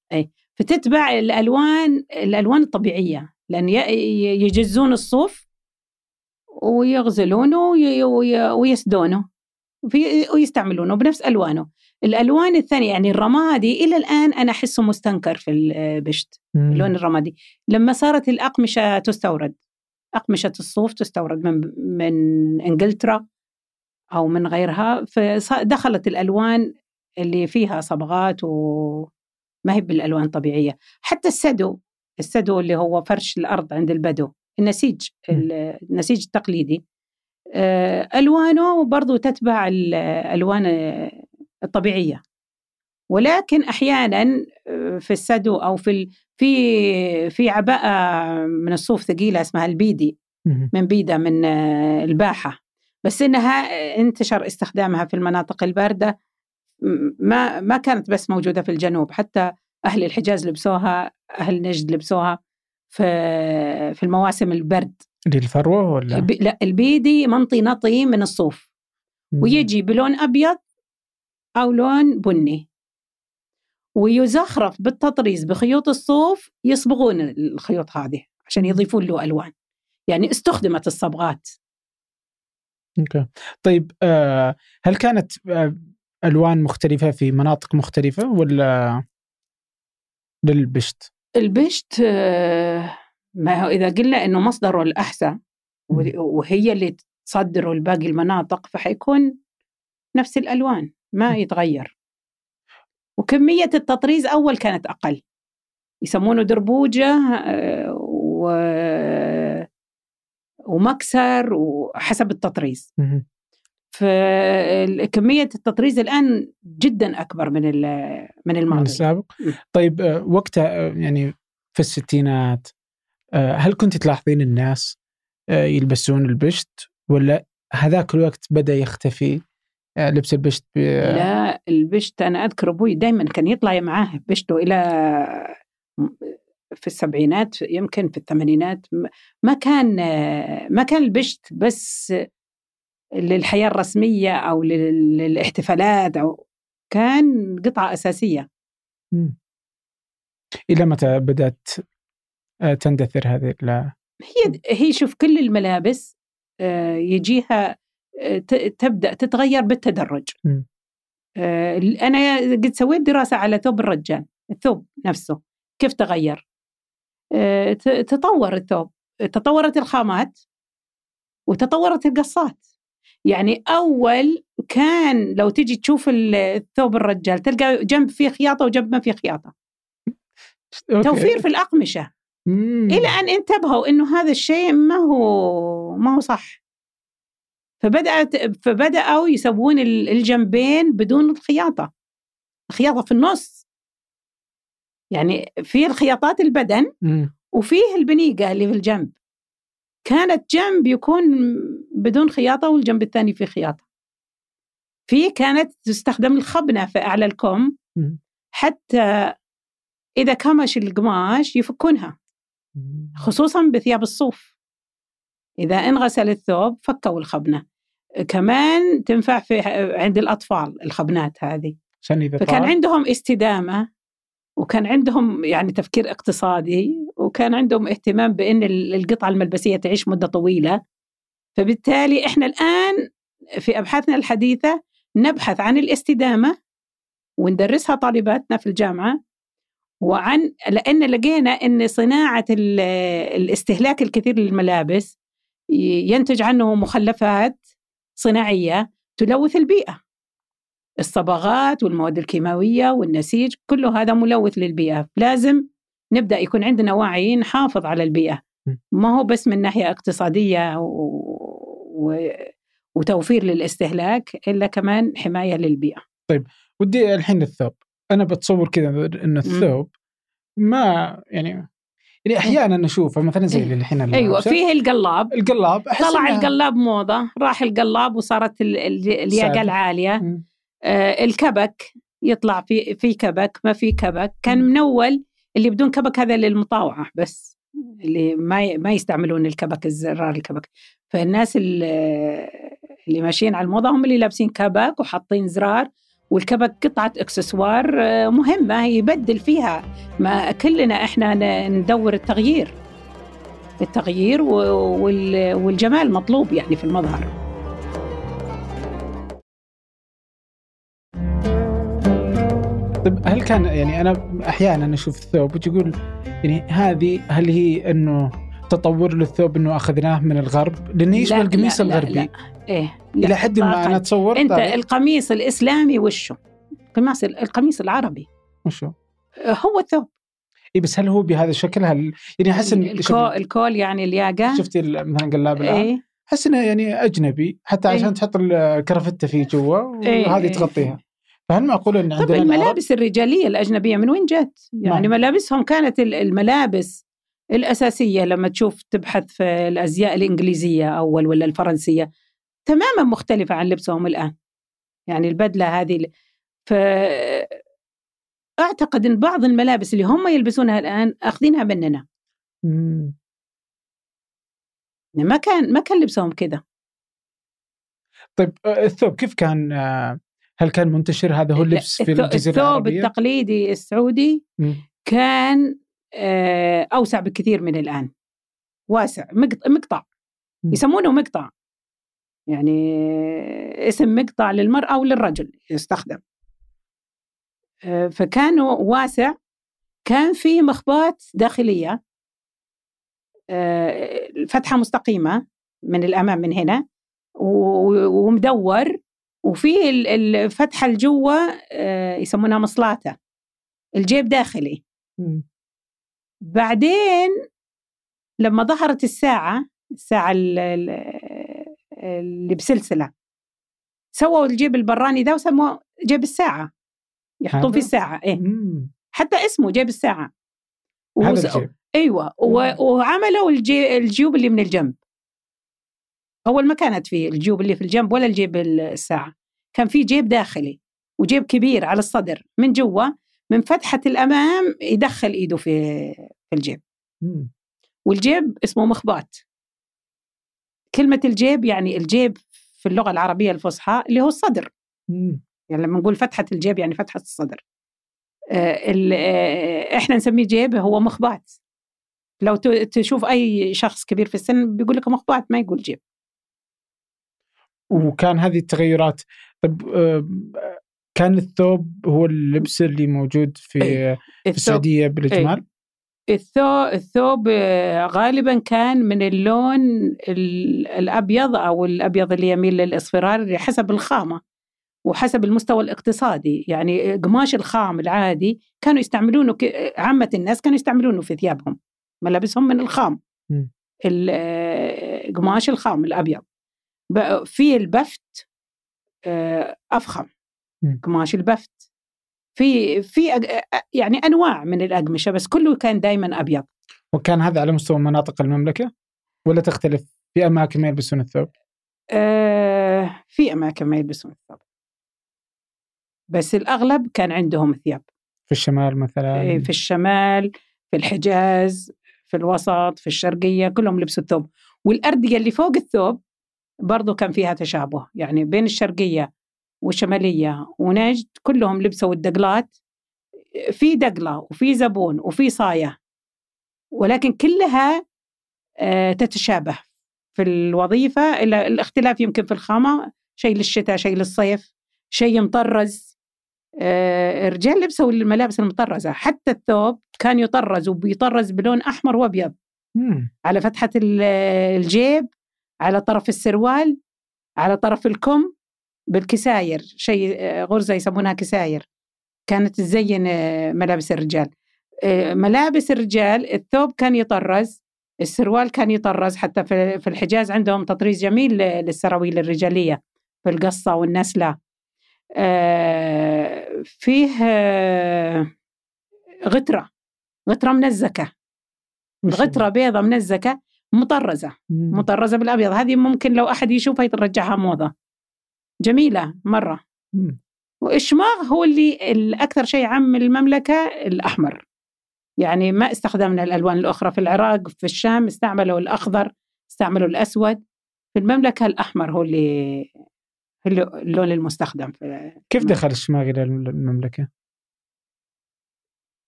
فتتبع الألوان الألوان الطبيعية لأن يجزون الصوف ويغزلونه وي- وي- ويسدونه. ويستعملونه بنفس ألوانه الألوان الثانية يعني الرمادي إلى الآن أنا أحسه مستنكر في البشت مم. اللون الرمادي لما صارت الأقمشة تستورد أقمشة الصوف تستورد من من إنجلترا أو من غيرها فدخلت الألوان اللي فيها صبغات وما هي بالألوان الطبيعية حتى السدو السدو اللي هو فرش الأرض عند البدو النسيج. النسيج التقليدي آه، ألوانه برضو تتبع الألوان الطبيعية. ولكن أحيانا آه، في السدو أو في في في عباءة من الصوف ثقيلة اسمها البيدي. من بيدة من آه، الباحة. بس إنها انتشر استخدامها في المناطق الباردة. ما ما كانت بس موجودة في الجنوب. حتى أهل الحجاز لبسوها أهل نجد لبسوها في في المواسم البرد. اللي الفروه ولا؟ الب- لا البيدي منطي نطي من الصوف مم. ويجي بلون أبيض أو لون بني ويزخرف بالتطريز بخيوط الصوف يصبغون الخيوط هذه عشان يضيفون له ألوان يعني استخدمت الصبغات أوكي طيب آه هل كانت آه ألوان مختلفة في مناطق مختلفة ولا للبشت؟ البشت آه، ما هو إذا قلنا إنه مصدره الأحسن و- وهي اللي تصدره لباقي المناطق فحيكون نفس الألوان ما يتغير. وكمية التطريز أول كانت أقل. يسمونه دربوجة و ومكسر وحسب التطريز. فكمية التطريز الآن جدا أكبر من من من الماضي. السابق. مم. طيب آه وقتها آه، يعني في الستينات هل كنت تلاحظين الناس آه يلبسون البشت ولا هذاك الوقت بدأ يختفي آه، لبس البشت ب... لا البشت أنا أذكر أبوي دائما كان يطلع معاه بشته إلى في السبعينات يمكن في الثمانينات ما كان ما كان البشت بس للحياة الرسمية أو للاحتفالات أو كان قطعة أساسية. إلى متى بدأت آه، تندثر هذه هي هي شوف كل الملابس آه، يجيها آه، تبدأ تتغير بالتدرج. م. آه، أنا قد سويت دراسة على ثوب الرجال الثوب نفسه كيف تغير؟ تطور الثوب تطورت الخامات وتطورت القصات. يعني أول كان لو تجي تشوف الثوب الرجال تلقى جنب فيه خياطة وجنب ما فيه خياطة. توفير في الأقمشة. مم. إلى أن انتبهوا إنه هذا الشيء ما هو ما هو صح. فبدأت فبدأوا يسوون الجنبين بدون الخياطة. الخياطه في النص. يعني في الخياطات البدن مم. وفيه البنيقة اللي في الجنب. كانت جنب يكون بدون خياطة والجنب الثاني فيه خياطة. في كانت تستخدم الخبنة في أعلى الكم حتى إذا كمش القماش يفكونها. خصوصا بثياب الصوف. إذا انغسل الثوب فكوا الخبنة. كمان تنفع في عند الأطفال الخبنات هذه. فكان عندهم استدامة وكان عندهم يعني تفكير اقتصادي وكان عندهم اهتمام بأن القطعة الملبسية تعيش مدة طويلة. فبالتالي إحنا الآن في أبحاثنا الحديثة نبحث عن الاستدامة وندرسها طالباتنا في الجامعة وعن لأن لقينا إن صناعة الاستهلاك الكثير للملابس ينتج عنه مخلفات صناعية تلوث البيئة. الصبغات والمواد الكيماوية والنسيج كله هذا ملوث للبيئة. لازم نبدأ يكون عندنا وعي نحافظ على البيئة. ما هو بس من ناحية اقتصادية و... و... وتوفير للاستهلاك إلا كمان حماية للبيئة. طيب ودي الحين الثوب. أنا بتصور كذا إن الثوب ما يعني يعني. أحيانا نشوفه مثلا زي اللي الحين أيوه فيه القلاب. القلاب طلع القلاب موضة راح القلاب وصارت الياقة العالية. آه الكبك يطلع في في كبك ما في كبك. كان من اول اللي بدون كبك هذا للمطاوعة بس اللي ما ما يستعملون الكبك الزرار الكبك. فالناس اللي, اللي ماشيين على الموضة هم اللي لابسين كبك وحاطين زرار والكبك قطعة إكسسوار آه، مهمة يبدل فيها ما كلنا إحنا ندور التغيير. التغيير والجمال مطلوب يعني في المظهر. طيب هل كان يعني أنا أحيانا أشوف الثوب وتقول يعني هذه هل هي إنه تطور للثوب إنه أخذناه من الغرب لأنه يشبه القميص الغربي لا لا. إيه إلى حد ما أنا أتصور أنت طبعا. القميص الإسلامي وشه القميص القميص العربي وشو هو الثوب اي بس هل هو بهذا الشكل هل يعني أحس ان الكول, الكول يعني الياقة شفتي مثلا قلاب الآن إيه؟ أحس إنه يعني أجنبي حتى عشان إيه؟ تحط الكرافته فيه جوا وهذه إيه؟ تغطيها فهل معقول إن عندنا طبعا الملابس الرجالية الأجنبية من وين جت؟ يعني ما. ملابسهم كانت الملابس الأساسية لما تشوف تبحث في الأزياء الإنجليزية أول ولا الفرنسية تماما مختلفة عن لبسهم الآن. يعني البدلة هذه ف أعتقد إن بعض الملابس اللي هم يلبسونها الآن أخذينها مننا. يعني ما كان ما كان لبسهم كذا. طيب الثوب كيف كان هل كان منتشر هذا هو اللبس في الجزيرة الثوب العربية؟ التقليدي السعودي كان أوسع بكثير من الآن. واسع مقطع. يسمونه مقطع. يعني اسم مقطع للمرأة وللرجل يستخدم. آه، فكان واسع. كان في مخبات داخلية. الفتحة آه، مستقيمة من الأمام من هنا. ومدور. وفي الفتحة الجوة آه، يسمونها مصلاتة. الجيب داخلي. بعدين لما ظهرت الساعة الساعة اللي بسلسلة سووا الجيب البراني ذا وسموه جيب الساعة يحطون فيه الساعة إيه. مم. حتى اسمه جيب الساعة. الجيب. أيوه وعملوا الجي... الجيوب اللي من الجنب. أول ما كانت في الجيوب اللي في الجنب ولا الجيب الساعة كان في جيب داخلي وجيب كبير على الصدر من جوا من فتحة الأمام يدخل إيده في في الجيب. والجيب اسمه مخبات. كلمة الجيب يعني الجيب في اللغة العربية الفصحى اللي هو الصدر. يعني لما نقول فتحة الجيب يعني فتحة الصدر. آه، آه، إحنا نسميه جيب هو مخبات. لو تشوف أي شخص كبير في السن بيقول لك مخبات ما يقول جيب. وكان هذه التغيرات. طب آه، كان الثوب هو اللبس اللي موجود في إيه. في السعودية بالإجمال؟ الثوب, الثوب آه، غالبا كان من اللون ال- الأبيض أو الأبيض اللي يميل للإصفرار حسب الخامة وحسب المستوى الاقتصادي. يعني قماش الخام العادي كانوا يستعملونه عامة الناس كانوا يستعملونه في ثيابهم ملابسهم من الخام. قماش الخام الأبيض. في البفت آه، أفخم. قماش البفت. في في يعني أنواع من الأقمشة بس كله كان دائما أبيض. وكان هذا على مستوى مناطق المملكة؟ ولا تختلف؟ في أماكن ما يلبسون الثوب؟ آه، في أماكن ما يلبسون الثوب. بس الأغلب كان عندهم ثياب. في الشمال مثلا؟ إيه، في الشمال في الحجاز في الوسط في الشرقية كلهم لبسوا الثوب. والأردية اللي فوق الثوب برضو كان فيها تشابه. يعني بين الشرقية والشماليه ونجد كلهم لبسوا الدقلات في دقلة وفي زبون وفي صاية. ولكن كلها آه، تتشابه في الوظيفة إلا الاختلاف يمكن في الخامة شيء للشتاء شيء للصيف شيء مطرز آه، الرجال لبسوا الملابس المطرزة حتى الثوب كان يطرز وبيطرز بلون أحمر وأبيض. مم. على فتحة ال- الجيب على طرف السروال على طرف الكم. بالكساير شيء آه، غرزة يسمونها كساير. كانت تزين آه، ملابس الرجال. آه، ملابس الرجال الثوب كان يطرز السروال كان يطرز حتى في الحجاز عندهم تطريز جميل للسراويل الرجالية. في القصة والنسله فيه غترة. غترة منزكه غترة بيضة منزكه مطرزة. مطرزة بالأبيض. هذه ممكن لو أحد يشوفها يرجعها موضة. جميلة مرة. مم. والشماغ هو اللي الاكثر شيء عام المملكة الأحمر. يعني ما استخدمنا الألوان الأخرى في العراق في الشام استعملوا الأخضر استعملوا الأسود. في المملكة الأحمر هو اللي اللون المستخدم في كيف دخل الشماغ إلى المملكة؟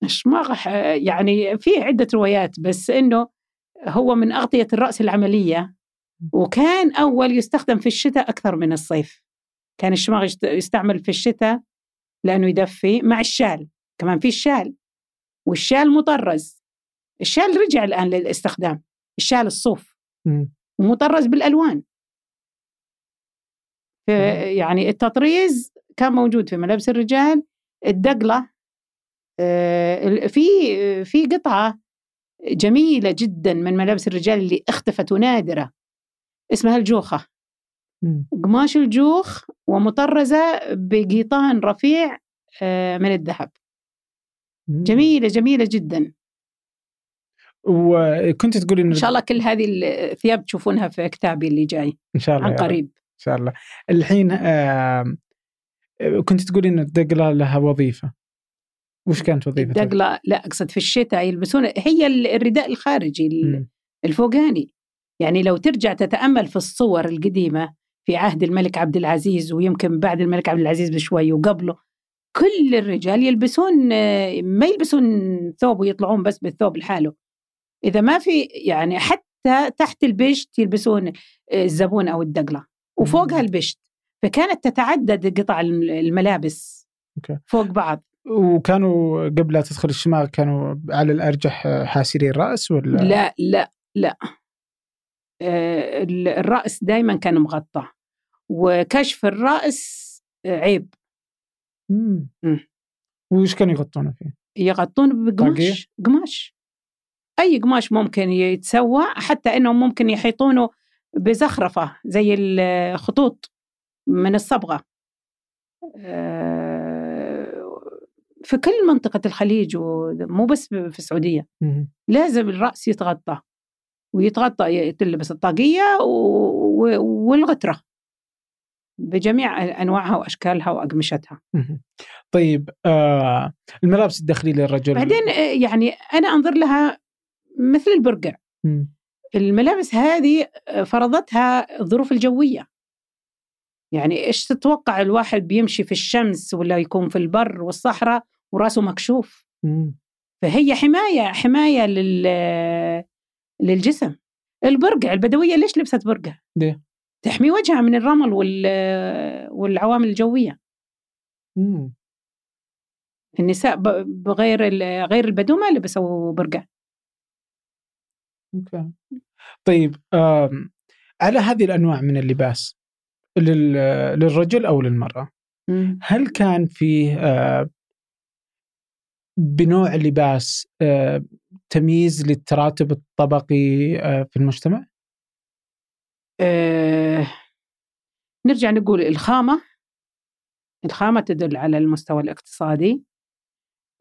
الشماغ يعني في عدة روايات بس إنه هو من أغطية الرأس العملية. وكان أول يستخدم في الشتاء أكثر من الصيف. كان الشماغ يست- يستعمل في الشتاء لأنه يدفي مع الشال كمان في الشال والشال مطرز الشال رجع الآن للاستخدام الشال الصوف. ومطرز بالألوان في يعني التطريز كان موجود في ملابس الرجال الدقلة آه، في في قطعة جميلة جدا من ملابس الرجال اللي اختفت ونادرة اسمها الجوخة. قماش الجوخ ومطرزة بقيطان رفيع آه، من الذهب مم. جميلة جميلة جدا وكنت تقول انه إن شاء الله كل هذه الثياب تشوفونها في كتابي اللي جاي إن شاء الله عن. قريب إن شاء الله الحين كنت تقول إن الدقلة لها وظيفة وش كانت وظيفتها؟ الدقلة لا أقصد في الشتاء يلبسون هي ال- الرداء الخارجي. الفوقاني يعني لو ترجع تتأمل في الصور القديمة في عهد الملك عبد العزيز ويمكن بعد الملك عبد العزيز بشوي وقبله كل الرجال يلبسون آه، ما يلبسون ثوب ويطلعون بس بالثوب لحاله إذا ما في يعني حتى تحت البشت يلبسون آه، الزبون أو الدقلة وفوقها. البشت فكانت تتعدد قطع الم- الملابس أوكي. فوق بعض وكانوا قبل لا تدخل الشماغ كانوا على الأرجح حاسري الرأس ولا؟ لا لا لا آه، ال- الرأس دائما كان مغطى وكشف الرأس آه، عيب مم. مم. وش كانوا يغطونه فيه؟ يغطون؟ بقماش قماش أي قماش ممكن يتسوى حتى أنهم ممكن يحيطونه بزخرفة زي الخطوط من الصبغة آه، في كل منطقة الخليج ومو بس في السعودية مم. لازم الرأس يتغطى ويتغطى تلبس الطاقية والغترة بجميع أنواعها وأشكالها وأقمشتها. طيب آه الملابس الداخلية للرجل بعدين آه، يعني أنا أنظر لها مثل البرقع. الملابس هذه آه، فرضتها الظروف الجوية. يعني إيش تتوقع الواحد بيمشي في الشمس ولا يكون في البر والصحراء وراسه مكشوف. فهي حماية حماية لل للجسم. البرقع البدوية ليش لبست برقع؟ ليه؟ تحمي وجهها من الرمل وال والعوامل الجوية. مم. النساء بغير غير البدو ما لبسوا برقع. أوكي. طيب على هذه الأنواع من اللباس للرجل أو للمرأة مم. هل كان فيه بنوع اللباس تمييز للتراتب الطبقي في المجتمع؟ أه نرجع نقول الخامة. الخامة تدل على المستوى الاقتصادي.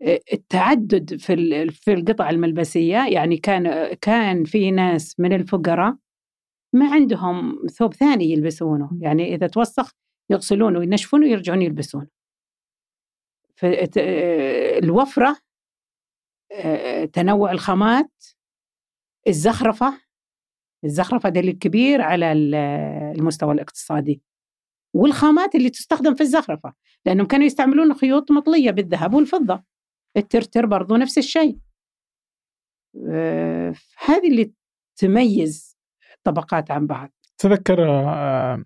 آه، التعدد في في القطع الملبسية يعني كان كان في ناس من الفقراء ما عندهم ثوب ثاني يلبسونه. يعني إذا توسخ يغسلونه وينشفونه ويرجعون يلبسونه. الوفرة تنوع الخامات الزخرفة الزخرفة دليل كبير على المستوى الاقتصادي والخامات اللي تستخدم في الزخرفة لأنهم كانوا يستعملون خيوط مطلية بالذهب والفضة الترتر برضو نفس الشيء. آه، هذه اللي تميز طبقات عن بعض. تذكر آه،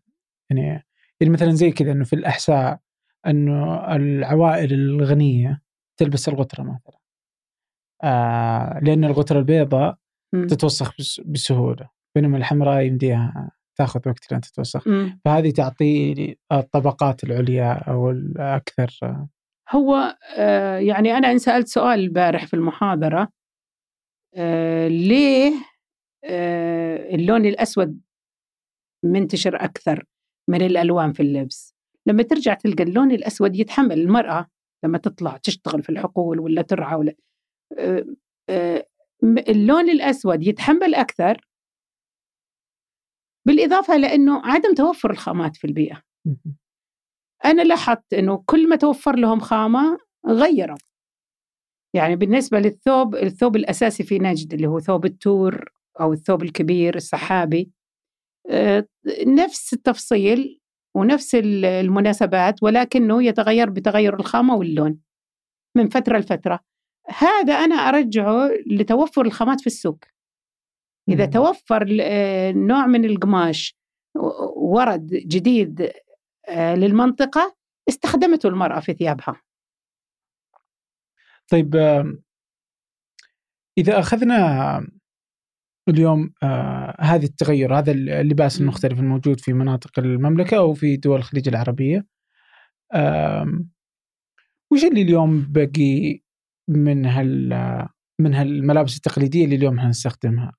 يعني يعني مثلا زي كذا إنه في الأحساء إنه العوائل الغنية تلبس الغتره مثلا. آه لأن الغتره البيضاء تتوسخ بسهولة. بينما الحمراء يمديها تاخذ وقت لين تتوسخ. فهذه تعطي الطبقات العليا أو الأكثر هو آه يعني أنا إن سألت سؤال البارح في المحاضرة آه ليه آه اللون الأسود منتشر أكثر من الألوان في اللبس لما ترجع تلقى اللون الأسود يتحمل المرأة لما تطلع تشتغل في الحقول ولا ترعى ولا اللون الأسود يتحمل أكثر بالإضافة لأنه عدم توفر الخامات في البيئة. أنا لاحظت إنه كل ما توفر لهم خامة غيروا. يعني بالنسبة للثوب الثوب الأساسي في نجد اللي هو ثوب التور أو الثوب الكبير السحابي آه، نفس التفصيل ونفس المناسبات ولكنه يتغير بتغير الخامة واللون من فترة لفترة. هذا أنا أرجعه لتوفر الخامات في السوق. إذا توفر آه، نوع من القماش ورد جديد آه، للمنطقة استخدمته المرأة في ثيابها. طيب إذا أخذنا اليوم آه هذه التغير هذا اللباس المختلف الموجود في مناطق المملكة أو في دول الخليج العربية آه وش اللي اليوم بقي من هال من هالملابس التقليدية اللي اليوم حنستخدمها.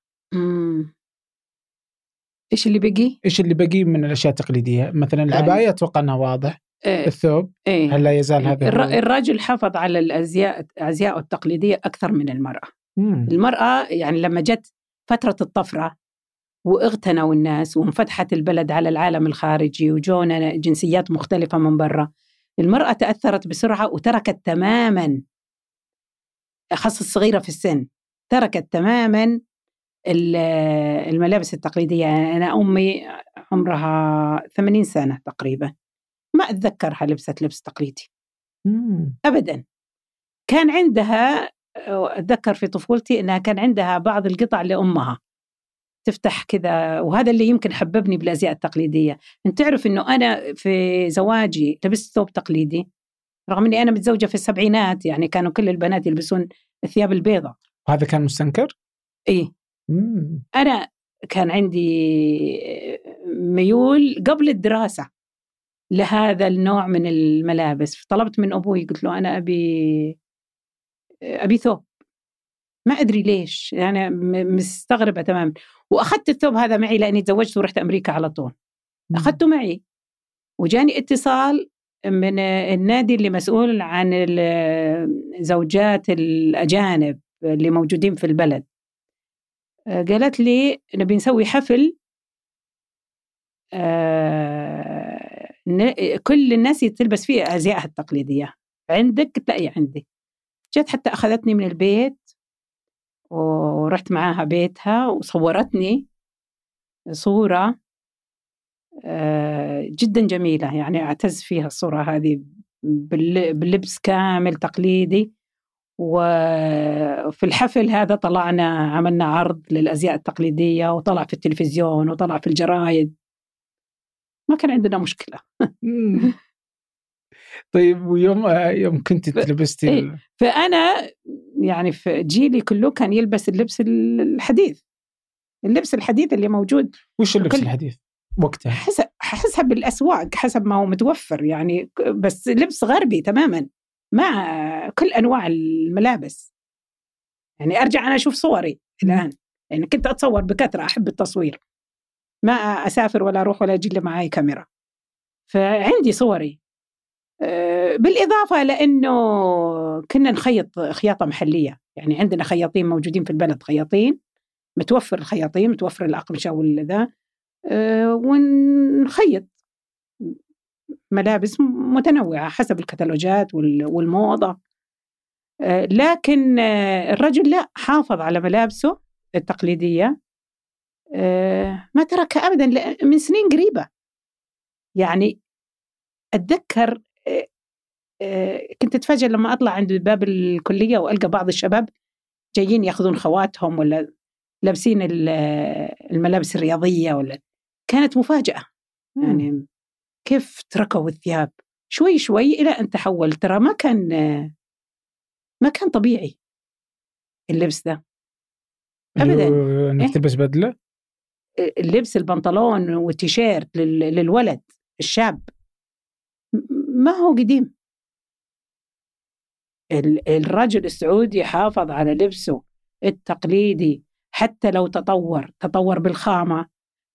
إيش اللي بقي؟ إيش اللي بقي من الأشياء التقليدية؟ مثلا يعني العباية أتوقع إنها واضح. إيه الثوب إيه هل لا يزال هذا الر... الرجل حافظ على الأزياء ازياء التقليدية أكثر من المرأة. مم. المرأة يعني لما جت فترة الطفرة واغتنوا الناس وانفتحت البلد على العالم الخارجي وجونا جنسيات مختلفة من برا المرأة تأثرت بسرعة وتركت تماما خاصة الصغيرة في السن تركت تماما الملابس التقليدية. أنا أمي عمرها 80 سنة تقريبا. ما أتذكرها لبست لبس تقليدي. أبدا. كان عندها أتذكر في طفولتي أنها كان عندها بعض القطع لأمها. تفتح كذا وهذا اللي يمكن حببني بالأزياء التقليدية. أنت تعرف إنه أنا في زواجي لبست ثوب تقليدي. رغم إني أنا متزوجة في السبعينات يعني كانوا كل البنات يلبسون الثياب البيضاء. وهذا كان مستنكر؟ إيه. مم. أنا كان عندي ميول قبل الدراسة لهذا النوع من الملابس. طلبت من أبوي قلت له أنا أبي أبي ثوب. ما أدري ليش يعني مستغربة تماما. وأخذت الثوب هذا معي لأني تزوجت ورحت أمريكا على طول. أخذته معي. وجاني اتصال من النادي اللي مسؤول عن زوجات الأجانب اللي موجودين في البلد. قالت لي نبي نسوي حفل كل الناس تلبس فيه ازيائها التقليدية. عندك تلاقي عندي. جت حتى أخذتني من البيت ورحت معاها بيتها وصورتني صورة آه، جدا جميلة. يعني أعتز فيها الصورة هذه باللبس كامل تقليدي. وفي الحفل هذا طلعنا عملنا عرض للأزياء التقليدية وطلع في التلفزيون وطلع في الجرايد. ما كان عندنا مشكلة. طيب ويوم يوم كنت تلبستي إيه فأنا يعني في جيلي كله كان يلبس اللبس الحديث. اللبس الحديث اللي موجود وش اللبس الحديث؟ وقتها؟ حسب حسب الأسواق حسب ما هو متوفر يعني بس لبس غربي تماما. مع كل أنواع الملابس. يعني أرجع أنا أشوف صوري الآن يعني كنت أتصور بكثرة أحب التصوير. ما أسافر ولا أروح ولا أجي لي معي كاميرا. فعندي صوري. آه، بالإضافة لأنه كنا نخيط خياطة محلية. يعني عندنا خياطين موجودين في البلد خياطين متوفر الخياطين متوفر الأقمشة والذا. آه، ونخيط. ملابس متنوعة حسب الكتالوجات والموضة. آه، لكن الرجل لا حافظ على ملابسه التقليدية. ما تركها ابدا من سنين قريبة. يعني أتذكر كنت اتفاجئ لما أطلع عند باب الكلية وألقى بعض الشباب جايين يأخذون خواتهم ولا لابسين الملابس الرياضية ولا كانت مفاجأة. يعني كيف تركوا الثياب شوي شوي إلى أن تحول. ترى ما كان ما كان طبيعي اللبس ذا ابدا. إنك إيه؟ تلبس بدلة؟ اللبس البنطلون والتيشيرت للولد الشاب. ما هو قديم. الرجل السعودي حافظ على لبسه التقليدي حتى لو تطور تطور بالخامة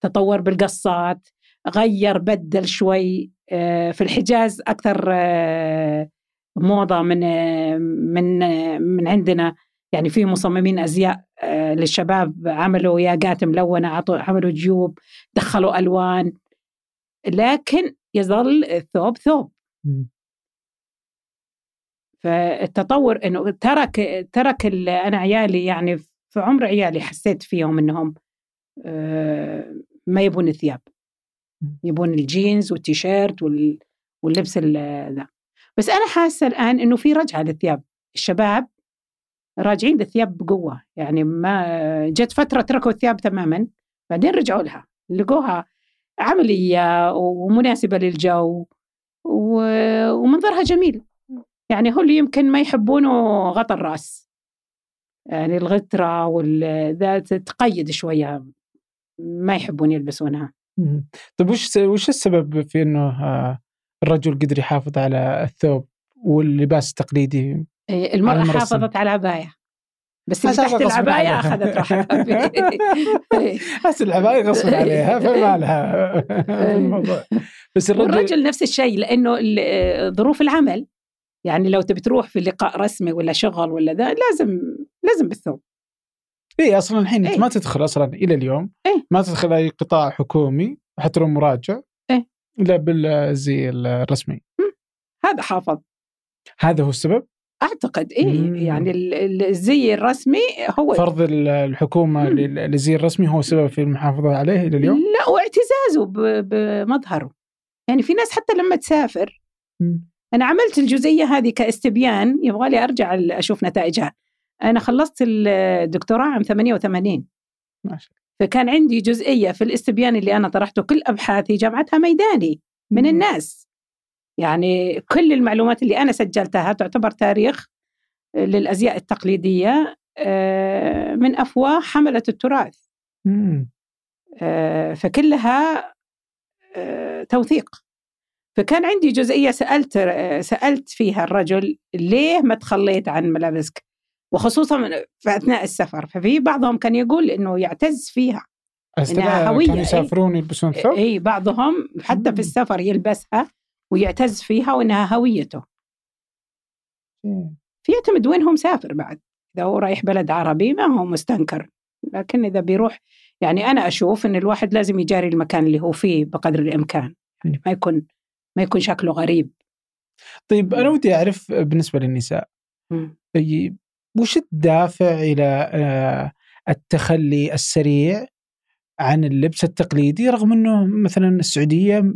تطور بالقصات غير بدل شوي آه، في الحجاز أكثر آه، موضة من آه، من من عندنا. يعني في مصممين أزياء للشباب عملوا ياقات ملونة عملوا جيوب دخلوا ألوان. لكن يظل الثوب ثوب. فالتطور إنه ترك ترك أنا عيالي يعني في عمر عيالي حسيت فيهم إنهم ما يبون الثياب. يبون الجينز والتيشيرت واللبس ذا. بس أنا حاسة الآن إنه في رجعة للثياب. الشباب راجعين للثياب بقوة. يعني ما جت فترة تركوا الثياب تماما بعدين رجعوا لها. لقوها عملية ومناسبة للجو ومنظرها جميل. يعني هو اللي يمكن ما يحبونه غطى الرأس. يعني الغترة والذات تقيد شوية. ما يحبون يلبسونها. طيب وش وش السبب في إنه آه، الرجل قدر يحافظ على الثوب واللباس التقليدي؟ المرأة حافظت على عباية. بس اللي تحت العباية أخذت راحتها. بس العباية غصب عليها فما لها الموضوع. بس الرجل الرجل نفس الشيء لأنه ظروف العمل. يعني لو تبي تروح في لقاء رسمي ولا شغل ولا ذا لازم لازم بالثوب. اي أصلا الحين أنت إيه؟ ما تدخل أصلا إلى اليوم إيه؟ ما تدخل أي قطاع حكومي حتى لو مراجع إيه؟ إلا بالزي الرسمي هذا حافظ هذا هو السبب؟ أعتقد إيه يعني الزي الرسمي هو فرض الحكومة للزي الرسمي هو سبب في المحافظة عليه إلى اليوم؟ لا واعتزازه بمظهره يعني في ناس حتى لما تسافر مم. أنا عملت الجزئية هذه كاستبيان يبغى لي أرجع أشوف نتائجها أنا خلصت الدكتوراه عام 88 ما شاء الله. فكان عندي جزئية في الاستبيان اللي أنا طرحته كل أبحاثي جامعتها ميداني من الناس. يعني كل المعلومات اللي أنا سجلتها تعتبر تاريخ للأزياء التقليدية آه، من أفواه حملة التراث. آه، فكلها آه، توثيق. فكان عندي جزئية سألت سألت فيها الرجل ليه ما تخليت عن ملابسك؟ وخصوصا في أثناء السفر. ففي بعضهم كان يقول إنه يعتز فيها. إنها هوية. كانوا يسافرون يلبسون ثوب إي بعضهم حتى في السفر يلبسها ويعتز فيها وإنها هويته. في يعتمد وين هو مسافر بعد. إذا هو رايح بلد عربي ما هو مستنكر. لكن إذا بيروح يعني أنا أشوف إن الواحد لازم يجاري المكان اللي هو فيه بقدر الإمكان. يعني ما يكون ما يكون شكله غريب. طيب أنا ودي أعرف بالنسبة للنساء. وش الدافع إلى آه، التخلي السريع عن اللبس التقليدي رغم إنه مثلا السعودية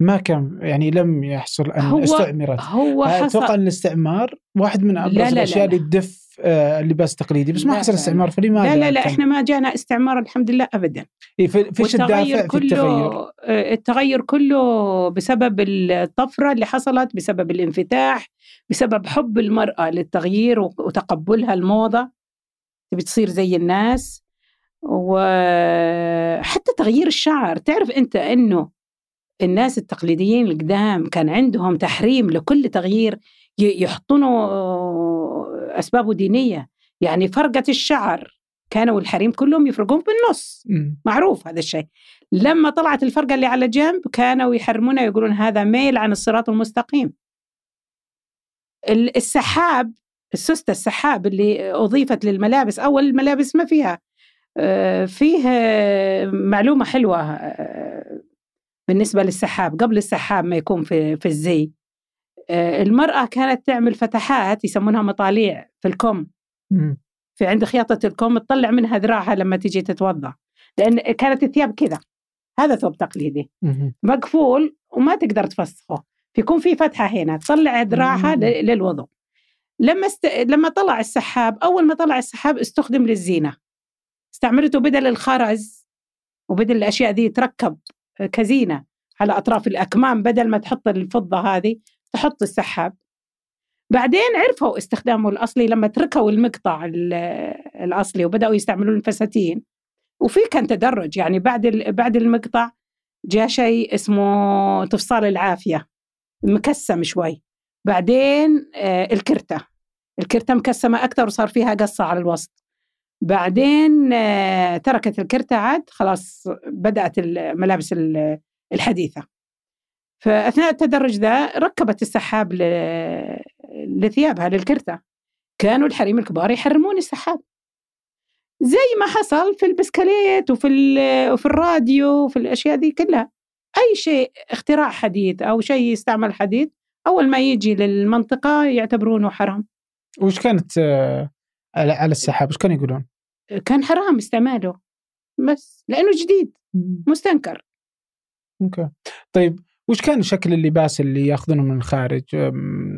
ما كان يعني لم يحصل أن هو- استعمرت هو أتوقع إن الاستعمار واحد من أبرز لا، لا، الأشياء لا. اللي تدف اللباس التقليدي بس ما حصل استعمار فلماذا؟ لا لا لا؟ إحنا ما جانا استعمار الحمد لله ابدا إيه، في- فيش الدافع في التغير؟ آه، التغير كله بسبب الطفرة اللي حصلت بسبب الانفتاح بسبب حب المرأة للتغيير وتقبلها الموضة تبي تصير زي الناس وحتى تغيير الشعر تعرف أنت إنه الناس التقليديين القدام كان عندهم تحريم لكل تغيير ي- يحطونه أسبابه دينية. يعني فرقة الشعر كانوا الحريم كلهم يفرقون بالنص. معروف هذا الشيء. لما طلعت الفرقة اللي على جنب كانوا يحرمونها يقولون هذا ميل عن الصراط المستقيم. ال- السحاب السوستة السحاب اللي أضيفت للملابس أول الملابس ما فيها. آه، فيه آه، معلومة حلوة آه، بالنسبة للسحاب. قبل السحاب ما يكون في, في الزي. المرأة كانت تعمل فتحات يسمونها مطاليع في الكم. في عند خياطة الكم تطلع منها ذراعها لما تجي تتوضأ. لأن كانت الثياب كذا. هذا ثوب تقليدي. مقفول وما تقدر تفسخه. فيكون في فتحة هنا تطلع ذراعها للوضوء. لما است... لما طلع السحاب أول ما طلع السحاب استخدم للزينة. استعملته بدل الخرز وبدل الأشياء دي تركب كزينة على أطراف الأكمام بدل ما تحط الفضة هذه. تحط السحاب. بعدين عرفوا استخدامه الأصلي لما تركوا المقطع ال- الأصلي وبدأوا يستعملون الفساتين وفي كان تدرج يعني بعد بعد المقطع جاء شيء اسمه تفصال العافية مكسم شوي. بعدين آه، الكرتة. الكرتة مكسمة أكثر وصار فيها قصة على الوسط. بعدين آه، تركت الكرتة عاد خلاص بدأت الملابس ال- الحديثة. فأثناء التدرج ذا ركبت السحاب لثيابها للكرتة كانوا الحريم الكبار يحرمون السحاب. زي ما حصل في البسكليت وفي وفي الراديو وفي الأشياء دي كلها. أي شيء اختراع حديث أو شيء يستعمل حديث أول ما يجي للمنطقة يعتبرونه حرام. وش كانت آه، على على السحاب؟ وش كانوا يقولون؟ كان حرام استعماله. بس لأنه جديد. مستنكر. أوكي. طيب وش كان شكل اللباس اللي ياخذونه من الخارج؟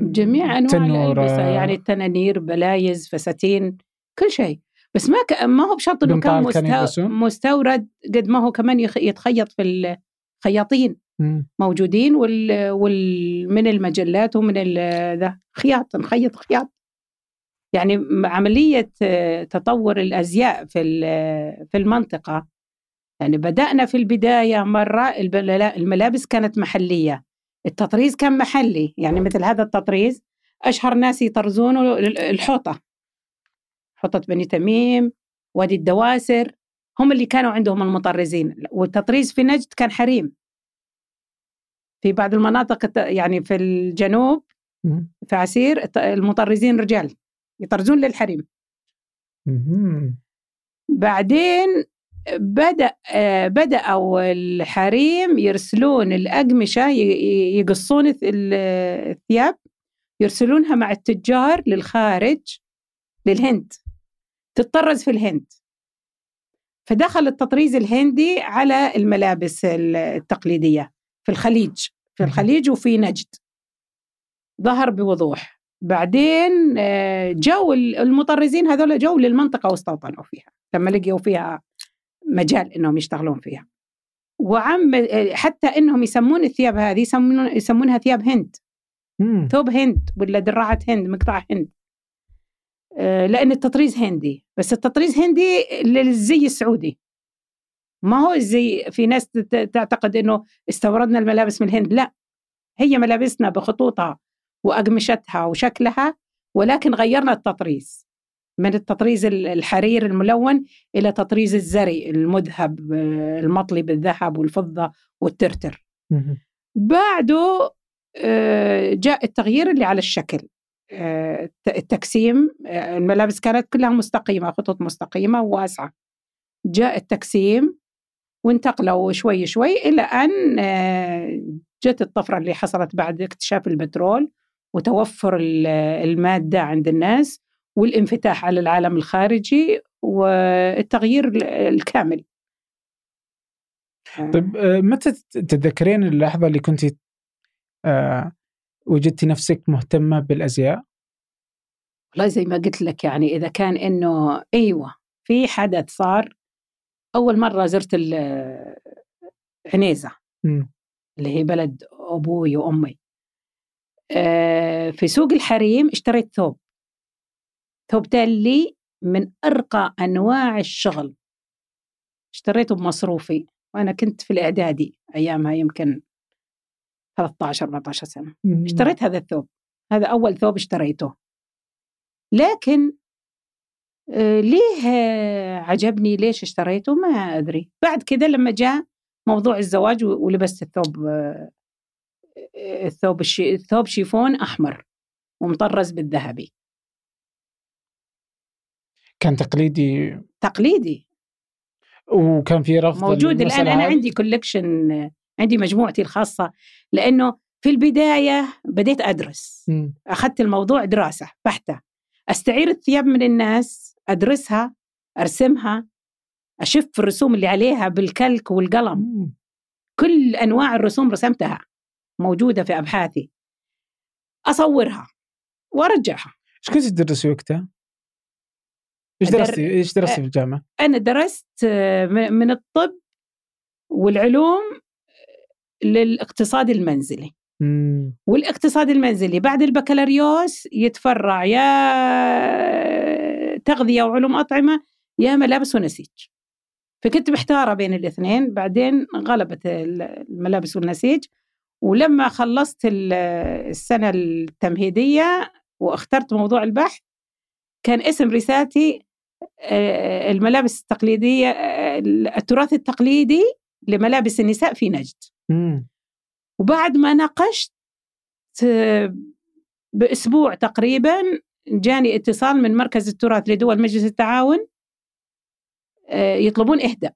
جميع أنواع الألبسة يعني التنانير بلايز فساتين كل شيء بس ما ك... ما هو بشرط إنه كان مستو... مستورد قد ما هو كمان يخ... يتخيط في الخياطين مم. موجودين وال... وال... من المجلات ومن ال... ذا خياط نخيط خياط يعني آه، تطور الأزياء في في المنطقة يعني بدأنا في البداية مرة الملابس كانت محلية. التطريز كان محلي. يعني مثل هذا التطريز أشهر ناس يطرزونه ال- الحوطة. حوطة بني تميم وادي الدواسر هم اللي كانوا عندهم المطرزين. والتطريز في نجد كان حريم. في بعض المناطق يعني في الجنوب. في عسير المطرزين رجال يطرزون للحريم. بعدين بدأ بدأوا الحريم يرسلون الأقمشة يقصون الث- ال- الثياب يرسلونها مع التجار للخارج للهند. تطرز في الهند. فدخل التطريز الهندي على الملابس ال- التقليدية في الخليج في. الخليج وفي نجد. ظهر بوضوح. بعدين آه، جو ال- المطرزين هذول جو للمنطقة واستوطنوا فيها. لما لقيوا فيها مجال إنهم يشتغلون فيها. وعم حتى إنهم يسمون الثياب هذه يسمون يسمونها ثياب هند. مم. ثوب هند ولا دراعة هند مقطع هند. آه، لأن التطريز هندي. بس التطريز هندي للزي السعودي. ما هو الزي في ناس تعتقد أنه استوردنا الملابس من الهند. لا. هي ملابسنا بخطوطها وأقمشتها وشكلها ولكن غيرنا التطريز. من التطريز ال- الحرير الملون إلى تطريز الزري المذهب آه، المطلي بالذهب والفضة والترتر. بعده آه، جاء التغيير اللي على الشكل. آه، الت- التقسيم الملابس كانت كلها مستقيمة خطوط مستقيمة وواسعة. جاء التقسيم وانتقلوا شوي شوي إلى أن جت الطفرة اللي حصلت بعد اكتشاف البترول وتوفر المادة عند الناس والانفتاح على العالم الخارجي والتغيير الكامل. طيب آه، متى تتذكرين اللحظة اللي كنت آه، وجدتي نفسك مهتمة بالأزياء؟ والله زي ما قلت لك يعني إذا كان إنه أيوة في حدث صار أول مرة زرت عنيزة. اللي هي بلد أبوي وأمي. آه، في سوق الحريم اشتريت ثوب. ثوب تالي من أرقى أنواع الشغل. اشتريته بمصروفي وأنا كنت في الإعدادي أيامها يمكن 13 14 سنة. اشتريت هذا الثوب. هذا أول ثوب اشتريته. لكن آه، ليه عجبني؟ ليش اشتريته؟ ما أدري. بعد كذا لما جاء موضوع الزواج ولبست الثوب آه، الثوب الشي... الثوب شيفون أحمر ومطرز بالذهبي. كان تقليدي؟ تقليدي. وكان في رفض موجود. الآن أنا عندي كولكشن عندي مجموعتي الخاصة لأنه في البداية بديت أدرس. م. أخذت الموضوع دراسة بحتة. أستعير الثياب من الناس أدرسها أرسمها أشف الرسوم اللي عليها بالكلك والقلم. م. كل أنواع الرسوم رسمتها موجودة في أبحاثي. أصورها وأرجعها. إيش كنت تدرسي وقتها؟ إيش درستي؟ إيش درستي في الجامعة؟ أنا درست من الطب والعلوم للاقتصاد المنزلي. مم. والاقتصاد المنزلي بعد البكالوريوس يتفرع يا تغذية وعلوم أطعمة يا ملابس ونسيج. فكنت محتارة بين الاثنين. بعدين غلبت الملابس والنسيج. ولما خلصت السنة التمهيدية واخترت موضوع البحث كان اسم رسالتي آه، الملابس التقليدية آه، التراث التقليدي لملابس النساء في نجد مم. وبعد ما ناقشت آه، بأسبوع تقريبا جاني اتصال من مركز التراث لدول مجلس التعاون يطلبون إهداء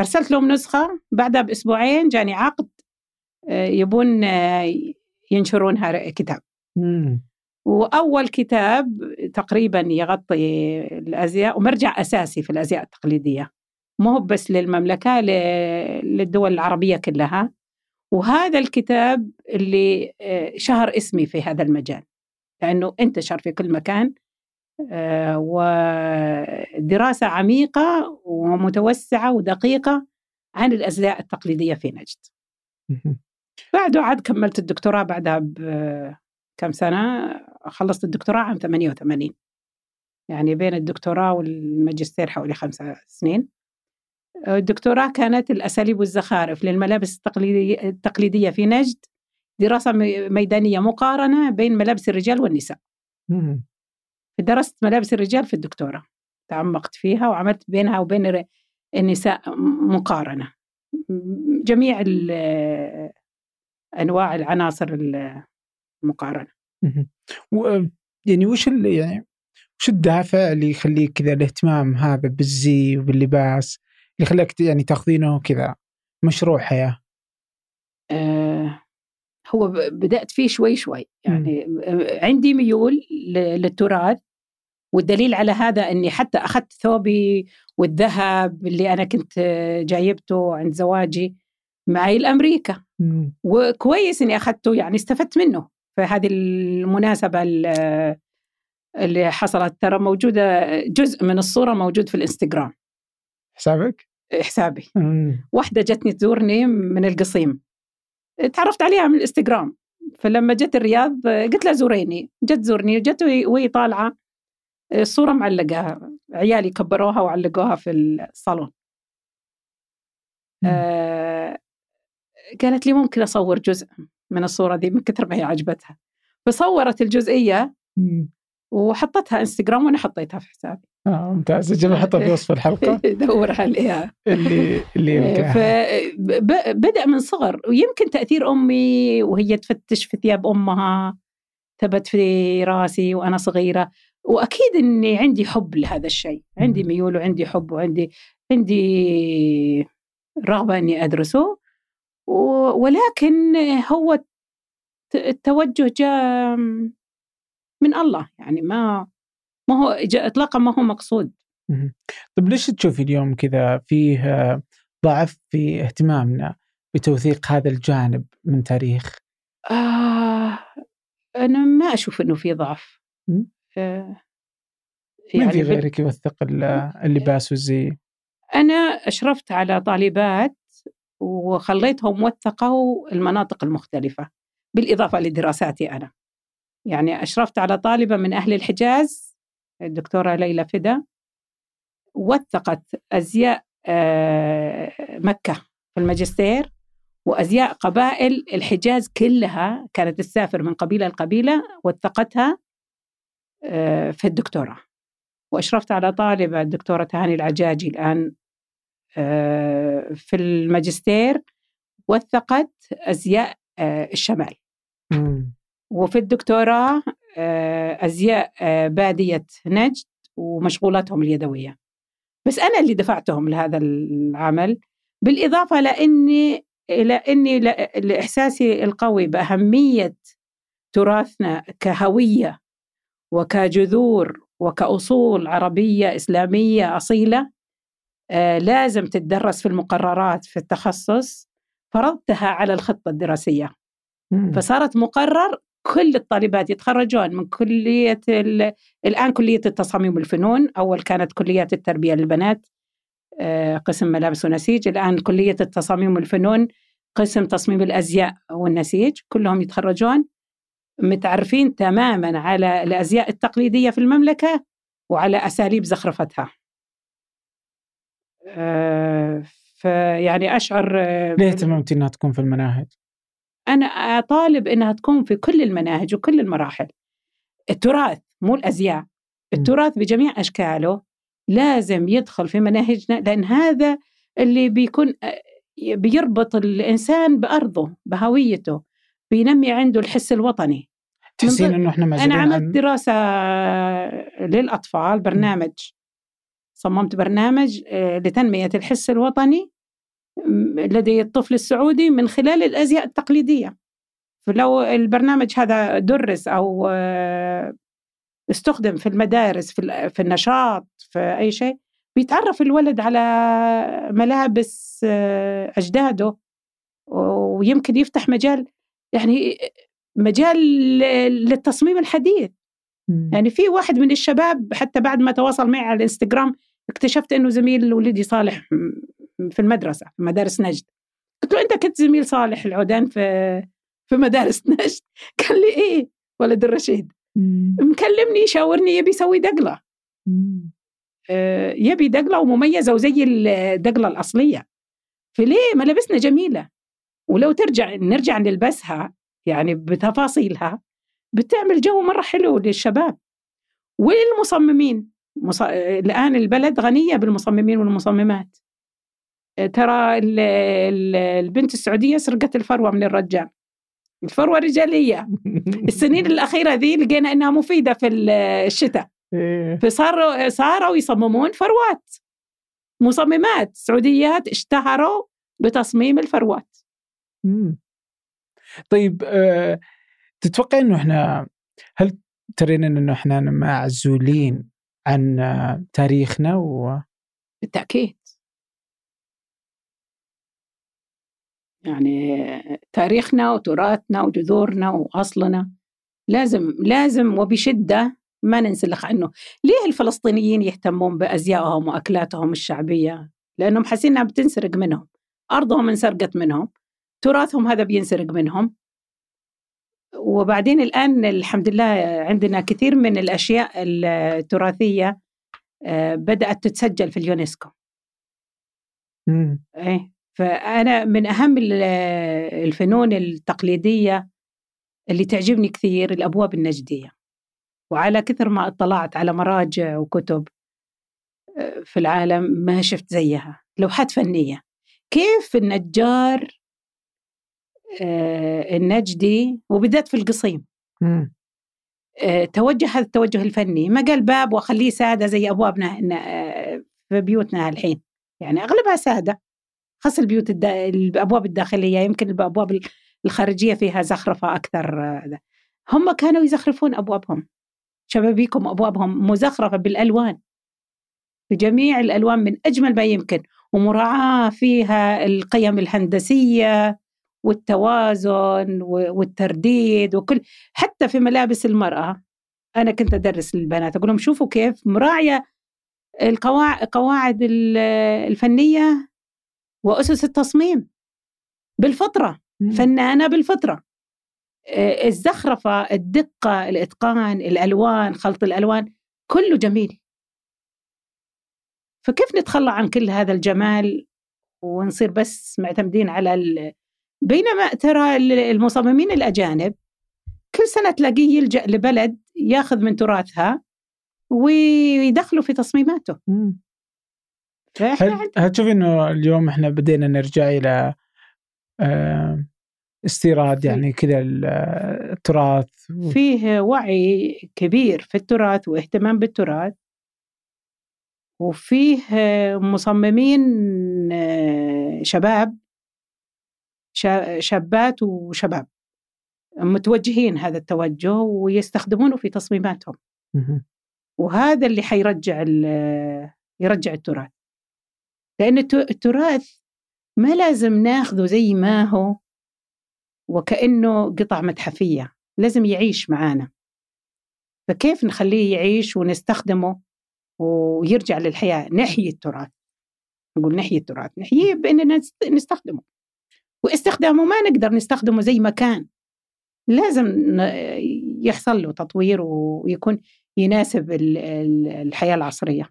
أرسلت لهم نسخة بعدها بأسبوعين جاني عقد يبون ينشرونها كتاب مم. وأول كتاب تقريبا يغطي الأزياء ومرجع أساسي في الأزياء التقليدية. مو بس للمملكة للدول العربية كلها. وهذا الكتاب اللي آه، شهر اسمي في هذا المجال. لأنه انتشر في كل مكان آه، ودراسة عميقة ومتوسعة ودقيقة عن الأزياء التقليدية في نجد. بعده عاد كملت الدكتوراه بعدها بكم سنة خلصت الدكتوراه عام 88 يعني بين الدكتوراه والماجستير حوالي خمسة سنين. الدكتوراه كانت الأساليب والزخارف للملابس التقليدية, التقليدية في نجد. دراسة ميدانية مقارنة بين ملابس الرجال والنساء. درست ملابس الرجال في الدكتوراه. تعمقت فيها وعملت بينها وبين النساء مقارنة. جميع أنواع العناصر المقارنة و يعني وش يعني وش الدافع اللي يخليك كذا الاهتمام هذا بالزي وباللباس اللي خلاك يعني تاخذينه كذا مشروع حياة؟ آه هو بدأت فيه شوي شوي. يعني م. عندي ميول للتراث والدليل على هذا إني حتى أخذت ثوبي والذهب اللي أنا كنت جايبته عند زواجي معي لأمريكا. وكويس إني أخذته يعني استفدت منه. في هذه المناسبة اللي حصلت ترى موجودة جزء من الصورة موجود في الإنستغرام. حسابك؟ حسابي. مم. واحدة جتني تزورني من القصيم. تعرفت عليها من الإنستغرام. فلما جت الرياض قلت لها زوريني. جت زورني جت وهي طالعة الصورة معلقة عيالي كبروها وعلقوها في الصالون. آه قالت لي ممكن أصور جزء. من الصورة دي من كثر ما هي عجبتها. فصورت الجزئية وحطتها إنستغرام وأنا حطيتها في حسابي. آه ممتاز. أجل احطها في وصف الحلقة. دور عليها. اللي اللي فبدا من صغر. ويمكن تأثير أمي وهي تفتش في ثياب أمها. ثبت في راسي وأنا صغيرة. وأكيد إني عندي حب لهذا الشيء. عندي ميول وعندي حب وعندي عندي رغبة إني أدرسه. ولكن هو التوجه جاء من الله. يعني ما ما هو اطلاقا ما هو مقصود. طيب ليش تشوفي اليوم كذا فيه ضعف في اهتمامنا بتوثيق هذا الجانب من تاريخ؟ آه أنا ما أشوف إنه في ضعف. آه في يعني في غيرك يوثق اللباس والزي؟ أنا أشرفت على طالبات وخليتهم وثقوا المناطق المختلفة بالإضافة لدراساتي أنا. يعني أشرفت على طالبة من أهل الحجاز الدكتورة ليلى فدا وثقت أزياء آه، مكة في الماجستير وأزياء قبائل الحجاز كلها كانت تسافر من قبيلة لقبيلة وثقتها آه، في الدكتوراه. وأشرفت على طالبة الدكتورة تهاني العجاجي الآن في الماجستير وثقت أزياء الشمال. وفي الدكتوراه أزياء بادية نجد ومشغولاتهم اليدوية. بس أنا اللي دفعتهم لهذا العمل بالإضافة لأني إلى أني لإحساسي القوي بأهمية تراثنا كهوية وكجذور وكأصول عربية إسلامية أصيلة آه لازم تتدرس في المقررات في التخصص فرضتها على الخطة الدراسية مم. فصارت مقرر كل الطالبات يتخرجون من كلية الآن كلية التصاميم والفنون أول كانت كليات التربية للبنات آه، قسم ملابس ونسيج الآن كلية التصاميم والفنون قسم تصميم الأزياء والنسيج كلهم يتخرجون متعرفين تماما على الأزياء التقليدية في المملكة وعلى أساليب زخرفتها آه، فيعني أشعر آه، ليه تممتي أنها تكون في المناهج؟ أنا أطالب إنها تكون في كل المناهج وكل المراحل. التراث مو الأزياء. التراث بجميع أشكاله لازم يدخل في مناهجنا لأن هذا اللي بيكون بيربط الإنسان بأرضه بهويته بينمي عنده الحس الوطني. تحسين إنه إحنا أنا عملت دراسة للأطفال برنامج صممت برنامج آه، لتنمية الحس الوطني لدي الطفل السعودي من خلال الأزياء التقليدية. فلو البرنامج هذا درس أو آه، استخدم في المدارس في, النشاط في أي شيء بيتعرف الولد على ملابس آه، أجداده ويمكن يفتح مجال يعني مجال للتصميم الحديث. يعني في واحد من الشباب حتى بعد ما تواصل معي على الإنستغرام اكتشفت إنه زميل ولدي صالح في المدرسة في مدارس نجد. قلت له أنت كنت زميل صالح العودان في في مدارس نجد؟ قال لي إيه ولد الرشيد. مكلمني يشاورني يبي يسوي دقلة. آه يبي دقلة ومميزة وزي الدقلة الأصلية. فليه ملابسنا جميلة. ولو ترجع نرجع نلبسها يعني بتفاصيلها بتعمل جو مرة حلو للشباب. وللمصممين. مص... الآن البلد غنية بالمصممين والمصممات. ترى البنت السعودية سرقت الفروة من الرجال. الفروة رجالية. السنين الأخيرة ذي لقينا أنها مفيدة في الشتاء. إيه. فصاروا صاروا يصممون فروات. مصممات سعوديات اشتهروا بتصميم الفروات. طيب أه تتوقع إنه إحنا هل ترين إنه إحنا معزولين عن تاريخنا و بالتأكيد. يعني تاريخنا وتراثنا وجذورنا وأصلنا. لازم لازم وبشدة ما ننسلخ عنه ليه الفلسطينيين يهتمون بأزيائهم وأكلاتهم الشعبية؟ لأنهم حاسين إنها بتنسرق منهم. أرضهم انسرقت منهم. تراثهم هذا بينسرق منهم. وبعدين الآن الحمد لله عندنا كثير من الأشياء التراثية آه، بدأت تتسجل في اليونسكو. إيه فأنا من أهم الفنون التقليدية اللي تعجبني كثير الأبواب النجدية. وعلى كثر ما اطلعت على مراجع وكتب آه، في العالم ما شفت زيها. لوحات فنية. كيف النجار النجدي وبالذات في القصيم. آه، توجه هذا التوجه الفني. ما قال باب واخليه سادة زي أبوابنا في بيوتنا الحين. يعني أغلبها سادة. خاصة البيوت الدا... الأبواب الداخلية يمكن الأبواب الخارجية فيها زخرفة أكثر آه، هم كانوا يزخرفون أبوابهم. شبابيكهم أبوابهم مزخرفة بالألوان. بجميع الألوان من أجمل ما يمكن. ومراعاة فيها القيم الهندسية. والتوازن والترديد وكل حتى في ملابس المرأة. أنا كنت أدرس للبنات أقول لهم شوفوا كيف مراعية القواعد الفنية وأسس التصميم. بالفطرة فنانة بالفطرة. الزخرفة الدقة الإتقان الألوان خلط الألوان كله جميل. فكيف نتخلى عن كل هذا الجمال ونصير بس معتمدين على. بينما ترى المصممين الأجانب كل سنة تلاقيه يلجأ لبلد ياخذ من تراثها ويدخلوا في تصميماته. هل, هل تشوف إنه اليوم إحنا بدينا نرجع إلى استيراد يعني كذا التراث؟ و... فيه وعي كبير في التراث واهتمام بالتراث. وفيه مصممين شباب شابات وشباب. متوجهين هذا التوجه ويستخدمونه في تصميماتهم. وهذا اللي حيرجع يرجع التراث. لأن التراث ما لازم ناخذه زي ما هو وكأنه قطع متحفية. لازم يعيش معانا. فكيف نخليه يعيش ونستخدمه ويرجع للحياة؟ نحيي التراث. نقول نحيي التراث. نحييه بأننا نستخدمه. واستخدامه ما نقدر نستخدمه زي ما كان. لازم يحصل له تطوير ويكون يناسب الحياة العصرية.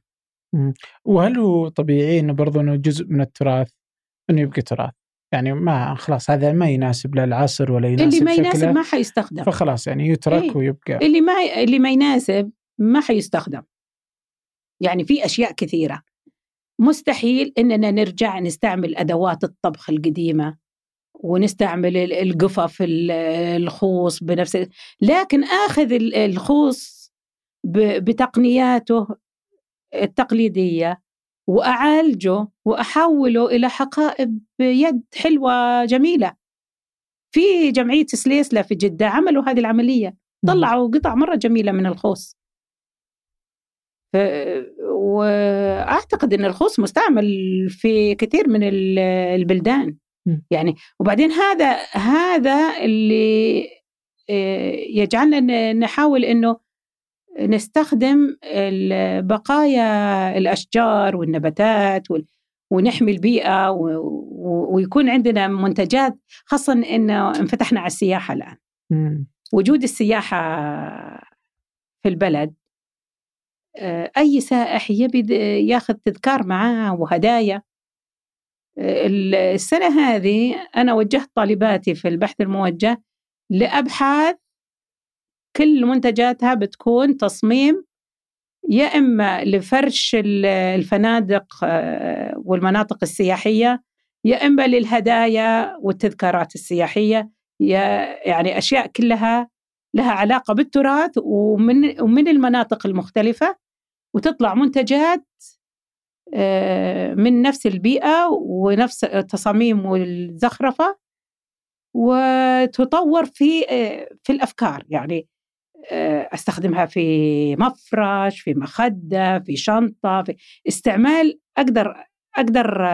وهل هو طبيعي إنه برضه إنه جزء من التراث إنه يبقى تراث؟ يعني ما خلاص هذا ما يناسب لا العصر ولا يناسب اللي ما يناسب ما حيستخدم. فخلاص يعني يترك إيه؟ ويبقى. اللي ما اللي ما يناسب ما حيستخدم. يعني في أشياء كثيرة. مستحيل إننا نرجع نستعمل أدوات الطبخ القديمة ونستعمل القفف الخوص بنفس لكن آخذ الخوص بتقنياته التقليدية وأعالجه وأحوله إلى حقائب يد حلوة جميلة. في جمعية سليسلة في جدة عملوا هذه العملية طلعوا قطع مرة جميلة من الخوص. وأعتقد إن الخوص مستعمل في كثير من البلدان. يعني وبعدين هذا هذا اللي آه، يجعلنا نحاول إنه نستخدم بقايا الأشجار والنباتات ونحمي البيئة ويكون عندنا منتجات خاصه إنه انفتحنا على السياحة الآن. وجود السياحة في البلد آه، أي سائح يبي ياخذ تذكار معاه وهدايا السنة هذه أنا وجهت طالباتي في البحث الموجه لأبحاث كل منتجاتها بتكون تصميم يا إما لفرش الفنادق آه، والمناطق السياحية يا إما للهدايا والتذكارات السياحية يعني أشياء كلها لها علاقة بالتراث ومن ومن المناطق المختلفة وتطلع منتجات من نفس البيئة ونفس التصاميم والزخرفة وتطور في آه، في الأفكار. يعني آه، أستخدمها في مفرش في مخدة في شنطة في استعمال أقدر أقدر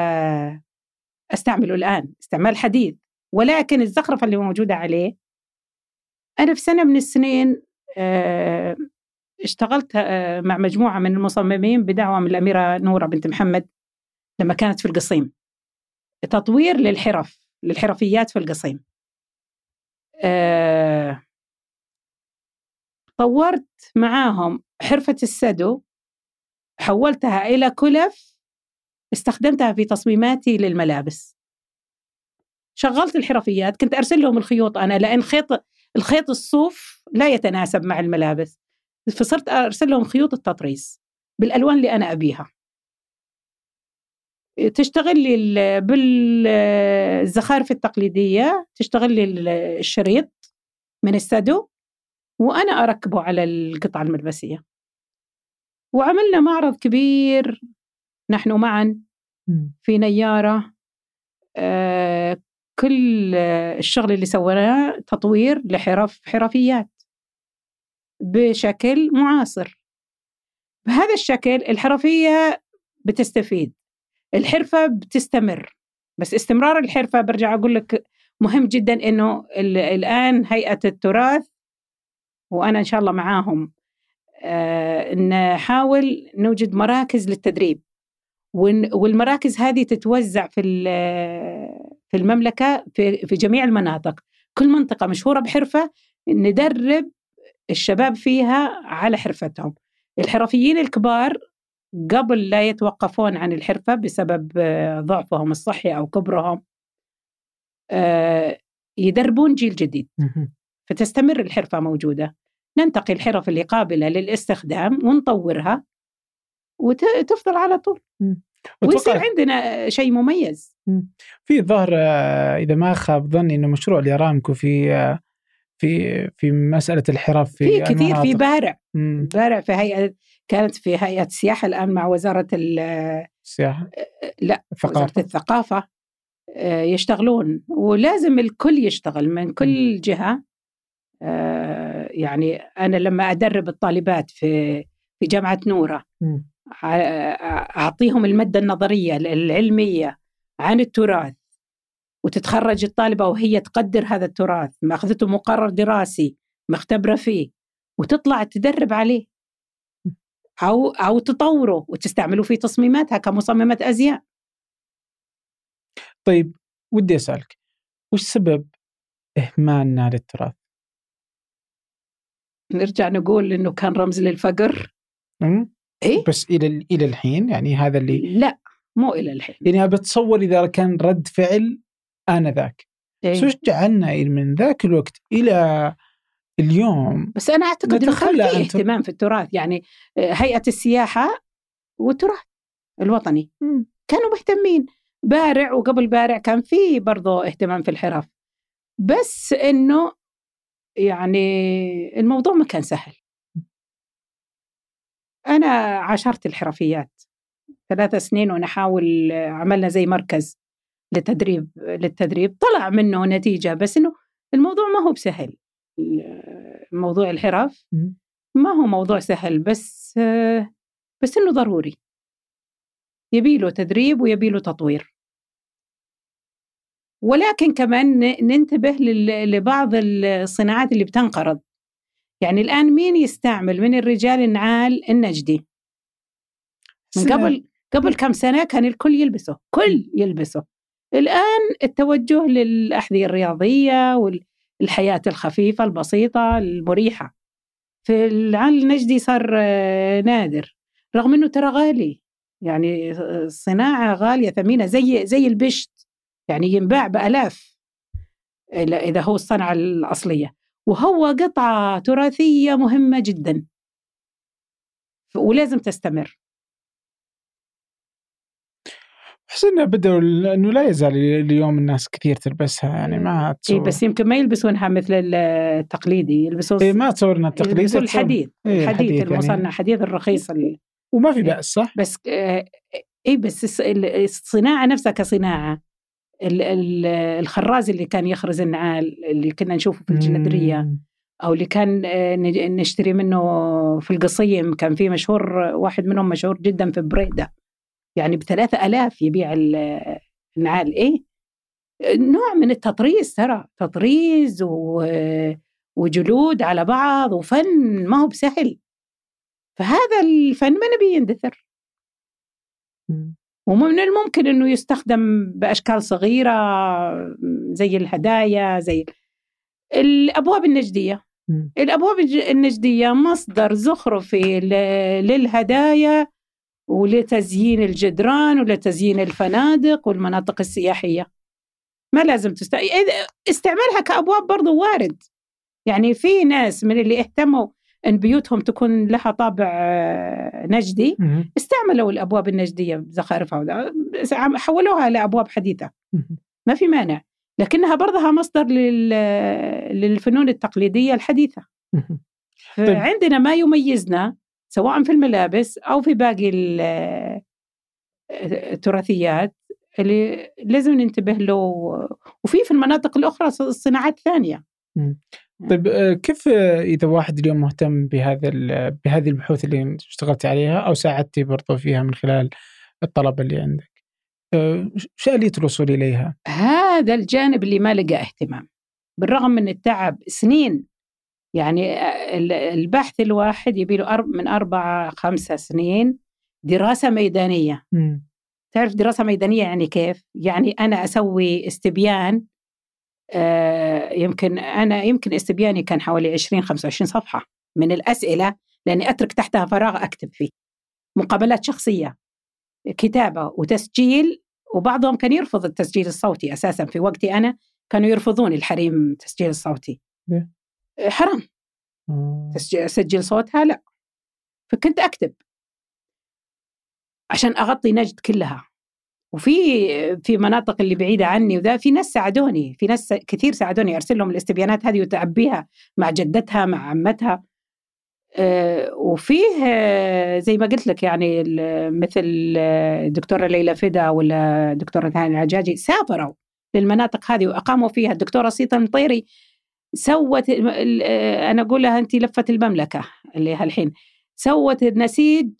أستعمله الآن استعمال حديث. ولكن الزخرفة اللي موجودة عليه أنا في سنة من السنين اشتغلت آه، مع مجموعة من المصممين بدعوة من الأميرة نورة بنت محمد لما كانت في القصيم. تطوير للحرف للحرفيات في القصيم. أه طورت معاهم حرفة السدو حولتها إلى كلف استخدمتها في تصميماتي للملابس. شغلت الحرفيات كنت أرسل لهم الخيوط أنا لأن خيط الخيط الصوف لا يتناسب مع الملابس. فصرت أرسل لهم خيوط التطريز بالألوان اللي أنا أبيها. تشتغل لي بالزخارف التقليدية تشتغل لي الشريط من السدو وأنا أركبه على القطعة الملبسية. وعملنا معرض كبير نحن معا في نيارة آه، كل الشغل اللي سويناه تطوير لحرف حرفيات بشكل معاصر. بهذا الشكل الحرفية بتستفيد. الحرفة بتستمر. بس استمرار الحرفة برجع أقول لك مهم جدا إنه الآن هيئة التراث وأنا إن شاء الله معاهم آه نحاول نوجد مراكز للتدريب. والمراكز هذه تتوزع في في المملكة في, في جميع المناطق. كل منطقة مشهورة بحرفة ندرب الشباب فيها على حرفتهم. الحرفيين الكبار قبل لا يتوقفون عن الحرفة بسبب ضعفهم الصحي أو كبرهم آه، يدربون جيل جديد. فتستمر الحرفة موجودة. ننتقي الحرف اللي قابلة للاستخدام ونطورها وتفضل على طول. ويصير عندنا شيء مميز. في ظهر آه، إذا ما خاب ظني إنه مشروع الارامكو في آه، في في مسألة الحرف في, في كثير المناطق. في بارع مم. بارع في هيئة كانت في هيئة السياحه الآن مع وزارة السياحه آه، لا الثقافة. وزاره الثقافه يشتغلون ولازم الكل يشتغل من كل جهة يعني أنا لما أدرب الطالبات في في جامعة نورة أعطيهم المادة النظرية العلمية عن التراث وتتخرج الطالبة وهي تقدر هذا التراث مأخذته مقرر دراسي مختبرة فيه وتطلع تدرب عليه. أو أو تطوره وتستعمله في تصميماتها كمصممة أزياء. طيب ودي أسألك وش سبب إهمالنا للتراث؟ نرجع نقول إنه كان رمز للفقر. إيه؟ بس إلى إلى الحين يعني هذا اللي لا مو إلى الحين. يعني بتصور إذا كان رد فعل انذاك إيه؟ جعلنا من ذاك الوقت إلى اليوم. بس أنا أعتقد إنه كان في اهتمام في التراث يعني آه، هيئة السياحة والتراث الوطني. كانوا مهتمين. بارع وقبل بارع كان في برضه اهتمام في الحرف بس إنه يعني الموضوع ما كان سهل. أنا عاشرت الحرفيات. ثلاث سنين ونحاول عملنا زي مركز. لتدريب للتدريب طلع منه نتيجة بس إنه الموضوع ما هو بسهل. موضوع الحرف ما هو موضوع سهل بس بس إنه ضروري. يبي له تدريب ويبي له تطوير. ولكن كمان ننتبه لبعض الصناعات اللي بتنقرض. يعني الآن مين يستعمل؟ من الرجال النعال النجدي. من قبل قبل كم سنة كان الكل يلبسه كل يلبسه. الآن التوجه للأحذية الرياضية والحياة الخفيفة البسيطة المريحة. في العال النجدي صار آه، نادر. رغم إنه ترى غالي يعني صناعة غالية ثمينة زي زي البشت. يعني ينباع بآلاف إذا هو الصنعة الأصلية. وهو قطعة تراثية مهمة جدا. ولازم تستمر. احس إنه بدأوا انه لا يزال اليوم الناس كثير تلبسها يعني ما تصور. إيه بس يمكن ما يلبسونها مثل التقليدي يلبسون إيه ما تصورنا التقليدي يلبسون الحديد. إيه الحديد يعني. المصنع يعني حديد الرخيص وما في بأس صح؟ بس آه، إي بس الصناعة نفسها كصناعة الخراز اللي كان يخرز النعال اللي كنا نشوفه في الجندرية أو اللي كان آه، نشتري منه في القصيم كان في مشهور واحد منهم مشهور جدا في بريدة. يعني بثلاثة ألاف يبيع النعال إيه؟ نوع من التطريز ترى تطريز و... وجلود على بعض وفن ما هو بسهل. فهذا الفن ما نبي يندثر. ومن الممكن إنه يستخدم بأشكال صغيرة زي الهدايا زي الأبواب النجدية. الأبواب النجدية مصدر زخرفي للهدايا ولتزيين الجدران ولتزيين الفنادق والمناطق السياحية. ما لازم تست... استعمالها كأبواب برضو وارد. يعني في ناس من اللي اهتموا إن بيوتهم تكون لها طابع آه، نجدي استعملوا الأبواب النجدية بزخارفها حولوها لأبواب حديثة. ما في مانع. لكنها برضها مصدر للفنون التقليدية الحديثة. طيب. عندنا ما يميزنا سواء في الملابس أو في باقي التراثيات اللي لازم ننتبه له وفي في المناطق الأخرى صناعات ثانية. طيب آه، كيف آه، إذا واحد اليوم مهتم بهذا بهذه البحوث اللي اشتغلت عليها أو ساعدتي برضو فيها من خلال الطلب اللي عندك؟ شو آلية الوصول إليها؟ هذا الجانب اللي ما لقى اهتمام. بالرغم من التعب سنين يعني البحث الواحد يبي له من أربعة خمسة سنين دراسة ميدانية م. تعرف دراسة ميدانية يعني كيف؟ يعني أنا أسوي استبيان آه يمكن أنا يمكن استبياني كان حوالي 20 25 صفحة من الأسئلة لأني أترك تحتها فراغ أكتب فيه مقابلات شخصية كتابة وتسجيل وبعضهم كان يرفض التسجيل الصوتي أساسا في وقتي أنا كانوا يرفضون الحريم التسجيل الصوتي؟ حرام. أسجل صوتها؟ لا. فكنت أكتب. عشان أغطي نجد كلها. وفي في مناطق اللي بعيدة عني وذا في ناس ساعدوني. في ناس كثير ساعدوني. أرسل لهم الاستبيانات هذه وتعبيها مع جدتها مع عمتها. آه، وفيه آه، زي ما قلت لك يعني مثل الدكتورة ليلى فدا ولا الدكتورة هاني العجاجي سافروا للمناطق هذه وأقاموا فيها. الدكتورة سيطة المطيري سوت آه، أنا أقول لها أنت لفت المملكة اللي هالحين. سوت النسيج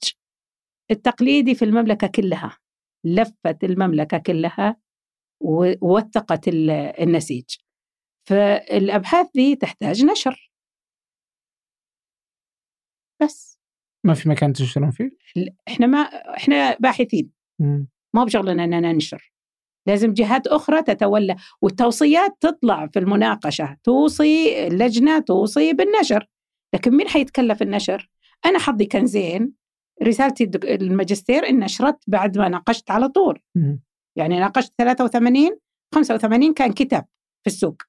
التقليدي في المملكة كلها. لفت المملكة كلها ووثقت النسيج. فالأبحاث دي تحتاج نشر. بس. ما في مكان تنشرون فيه؟ إحنا ما إحنا باحثين. ما بشغلنا إننا ننشر. لازم جهات أخرى تتولى والتوصيات تطلع في المناقشة توصي اللجنة توصي بالنشر. لكن مين حيتكلف النشر؟ أنا حظي كان زين رسالتي الماجستير ان نشرت بعد ما ناقشت على طول. يعني ناقشت 83 85 كان كتاب في السوق.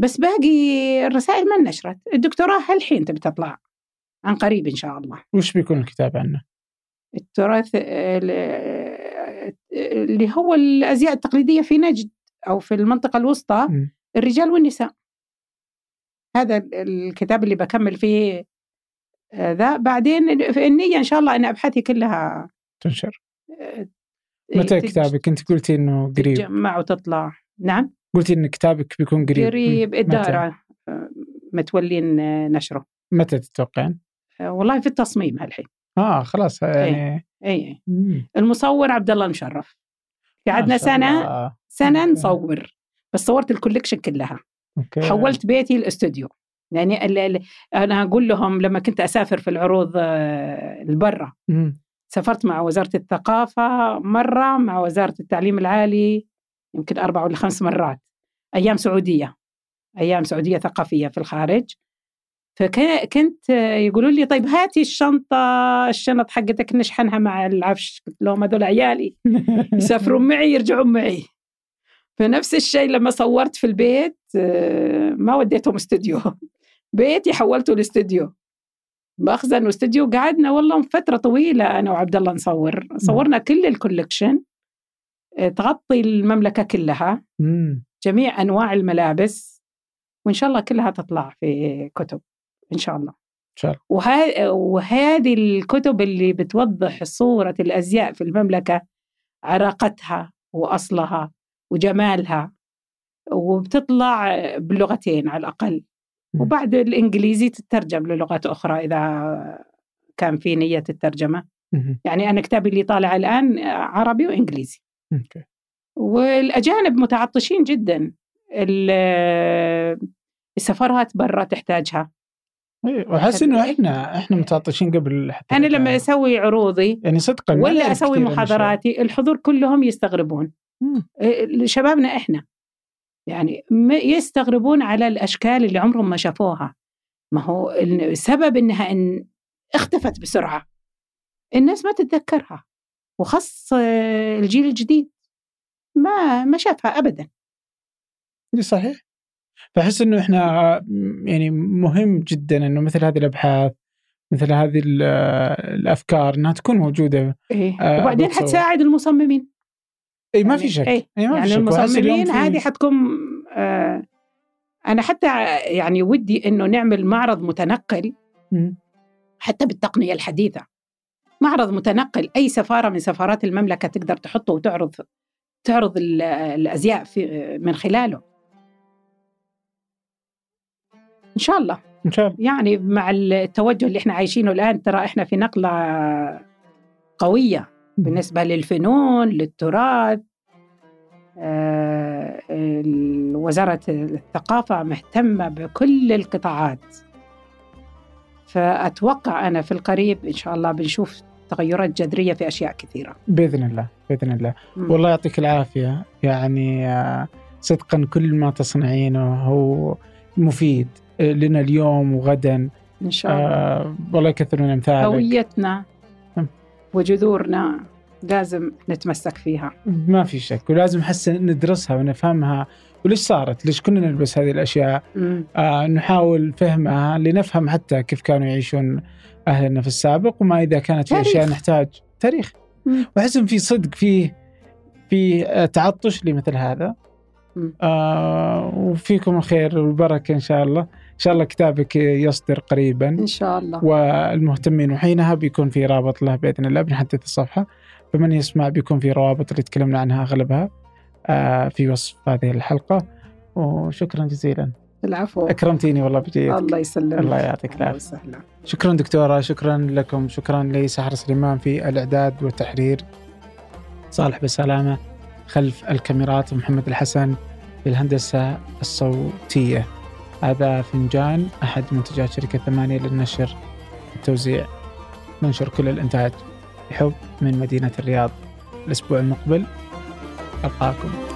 بس باقي الرسائل ما نشرت. الدكتوراه هالحين تبي تطلع عن قريب إن شاء الله. وش بيكون الكتاب عنه؟ التراث اللي هو الأزياء التقليدية في نجد أو في المنطقة الوسطى. الرجال والنساء. هذا الكتاب اللي بكمل فيه آه، ذا. بعدين في النية إن شاء الله أن أبحاثي كلها تنشر. آه، متى كتابك؟ أنت قلتي إنه قريب. تجمع وتطلع. نعم. قلتي إن كتابك بيكون قريب. قريب إدارة آه، متولين نشره. متى تتوقعين؟ والله في التصميم هالحين آه خلاص إيه، يعني إي المصور عبد الله المشرف قعدنا سنة الله. سنة نصور بس صورت ال collection كلها. أوكي. حولت بيتي الاستوديو يعني أنا أقول لهم لما كنت أسافر في العروض آه، البرة سافرت مع وزارة الثقافة مرة مع وزارة التعليم العالي يمكن أربع ولا خمس مرات. أيام سعودية. أيام سعودية ثقافية في الخارج. فكنت يقولوا لي طيب هاتي الشنطة الشنط حقتك نشحنها مع العفش. قلت لهم هذول عيالي. يسافرون معي يرجعون معي. فنفس الشيء لما صورت في البيت ما وديتهم استوديو. بيتي حولته لاستوديو مخزن واستوديو قعدنا والله فترة طويلة أنا وعبد الله نصور صورنا كل الكولكشن تغطي المملكة كلها. جميع أنواع الملابس. وإن شاء الله كلها تطلع في كتب. إن شاء الله. وه... وهذه الكتب اللي بتوضح صورة الأزياء في المملكة عراقتها وأصلها وجمالها وبتطلع بلغتين على الأقل. وبعد الإنجليزي تترجم للغات أخرى إذا كان في نية الترجمة. يعني أنا كتابي اللي طالع الآن عربي وإنجليزي. والأجانب متعطشين جدا. السفرات برا تحتاجها. وأحس إنه إحنا إحنا متعطشين قبل حتى أنا لما أسوي عروضي يعني صدقا ولا أسوي محاضراتي الحضور كلهم يستغربون. إيه، شبابنا إحنا. يعني يستغربون على الأشكال اللي عمرهم ما شافوها. ما هو السبب إنها إن اختفت بسرعة. الناس ما تتذكرها. وخص الجيل الجديد. ما ما شافها ابدا. دي صحيح. فأحس إنه إحنا يعني مهم جدا إنه مثل هذه الأبحاث مثل هذه الأفكار إنها تكون موجودة. إيه؟ آه وبعدين حتساعد المصممين. اي ما في شك. إيه؟ إيه ما يعني في شك. المصممين هذه حتكون آه أنا حتى يعني ودي إنه نعمل معرض متنقل حتى بالتقنية الحديثة. معرض متنقل أي سفارة من سفارات المملكة تقدر تحطه وتعرض تعرض الأزياء في من خلاله. إن شاء الله. إن شاء الله. يعني مع التوجه اللي إحنا عايشينه الآن ترى إحنا في نقلة قوية بالنسبة للفنون للتراث. آه، وزارة الثقافة مهتمة بكل القطاعات. فأتوقع أنا في القريب إن شاء الله بنشوف تغيرات جذرية في أشياء كثيرة. بإذن الله بإذن الله. م. والله يعطيك العافية. يعني آه، صدقا كل ما تصنعينه هو مفيد. لنا اليوم وغدا. إن شاء الله. آه والله يكثر من امثالك هويتنا وجذورنا لازم نتمسك فيها. ما في شك ولازم حسن ندرسها ونفهمها. وليش صارت؟ ليش كنا نلبس هذه الأشياء؟ آه نحاول فهمها لنفهم حتى كيف كانوا يعيشون أهلنا في السابق وما إذا كانت في أشياء نحتاج. تاريخ. وأحس في صدق في في تعطش لمثل هذا. آه وفيكم الخير والبركة إن شاء الله. شاء الله كتابك يصدر قريبا. إن شاء الله. والمهتمين وحينها بيكون في رابط له بإذن الله بنحدث الصفحة. فمن يسمع بيكون في روابط اللي تكلمنا عنها أغلبها آه، في وصف هذه الحلقة. وشكرا جزيلا. العفو. أكرمتيني والله بجيتك الله يسلمك. الله يعطيك العافية. شكرا دكتورة شكرا لكم. شكرا لسحر سليمان في الإعداد والتحرير. صالح بالسلامة خلف الكاميرات محمد الحسن في الهندسة الصوتية. هذا فنجان أحد منتجات شركة ثمانية للنشر والتوزيع ننشر كل الإنتاج بحب من مدينة الرياض. الأسبوع المقبل ألقاكم.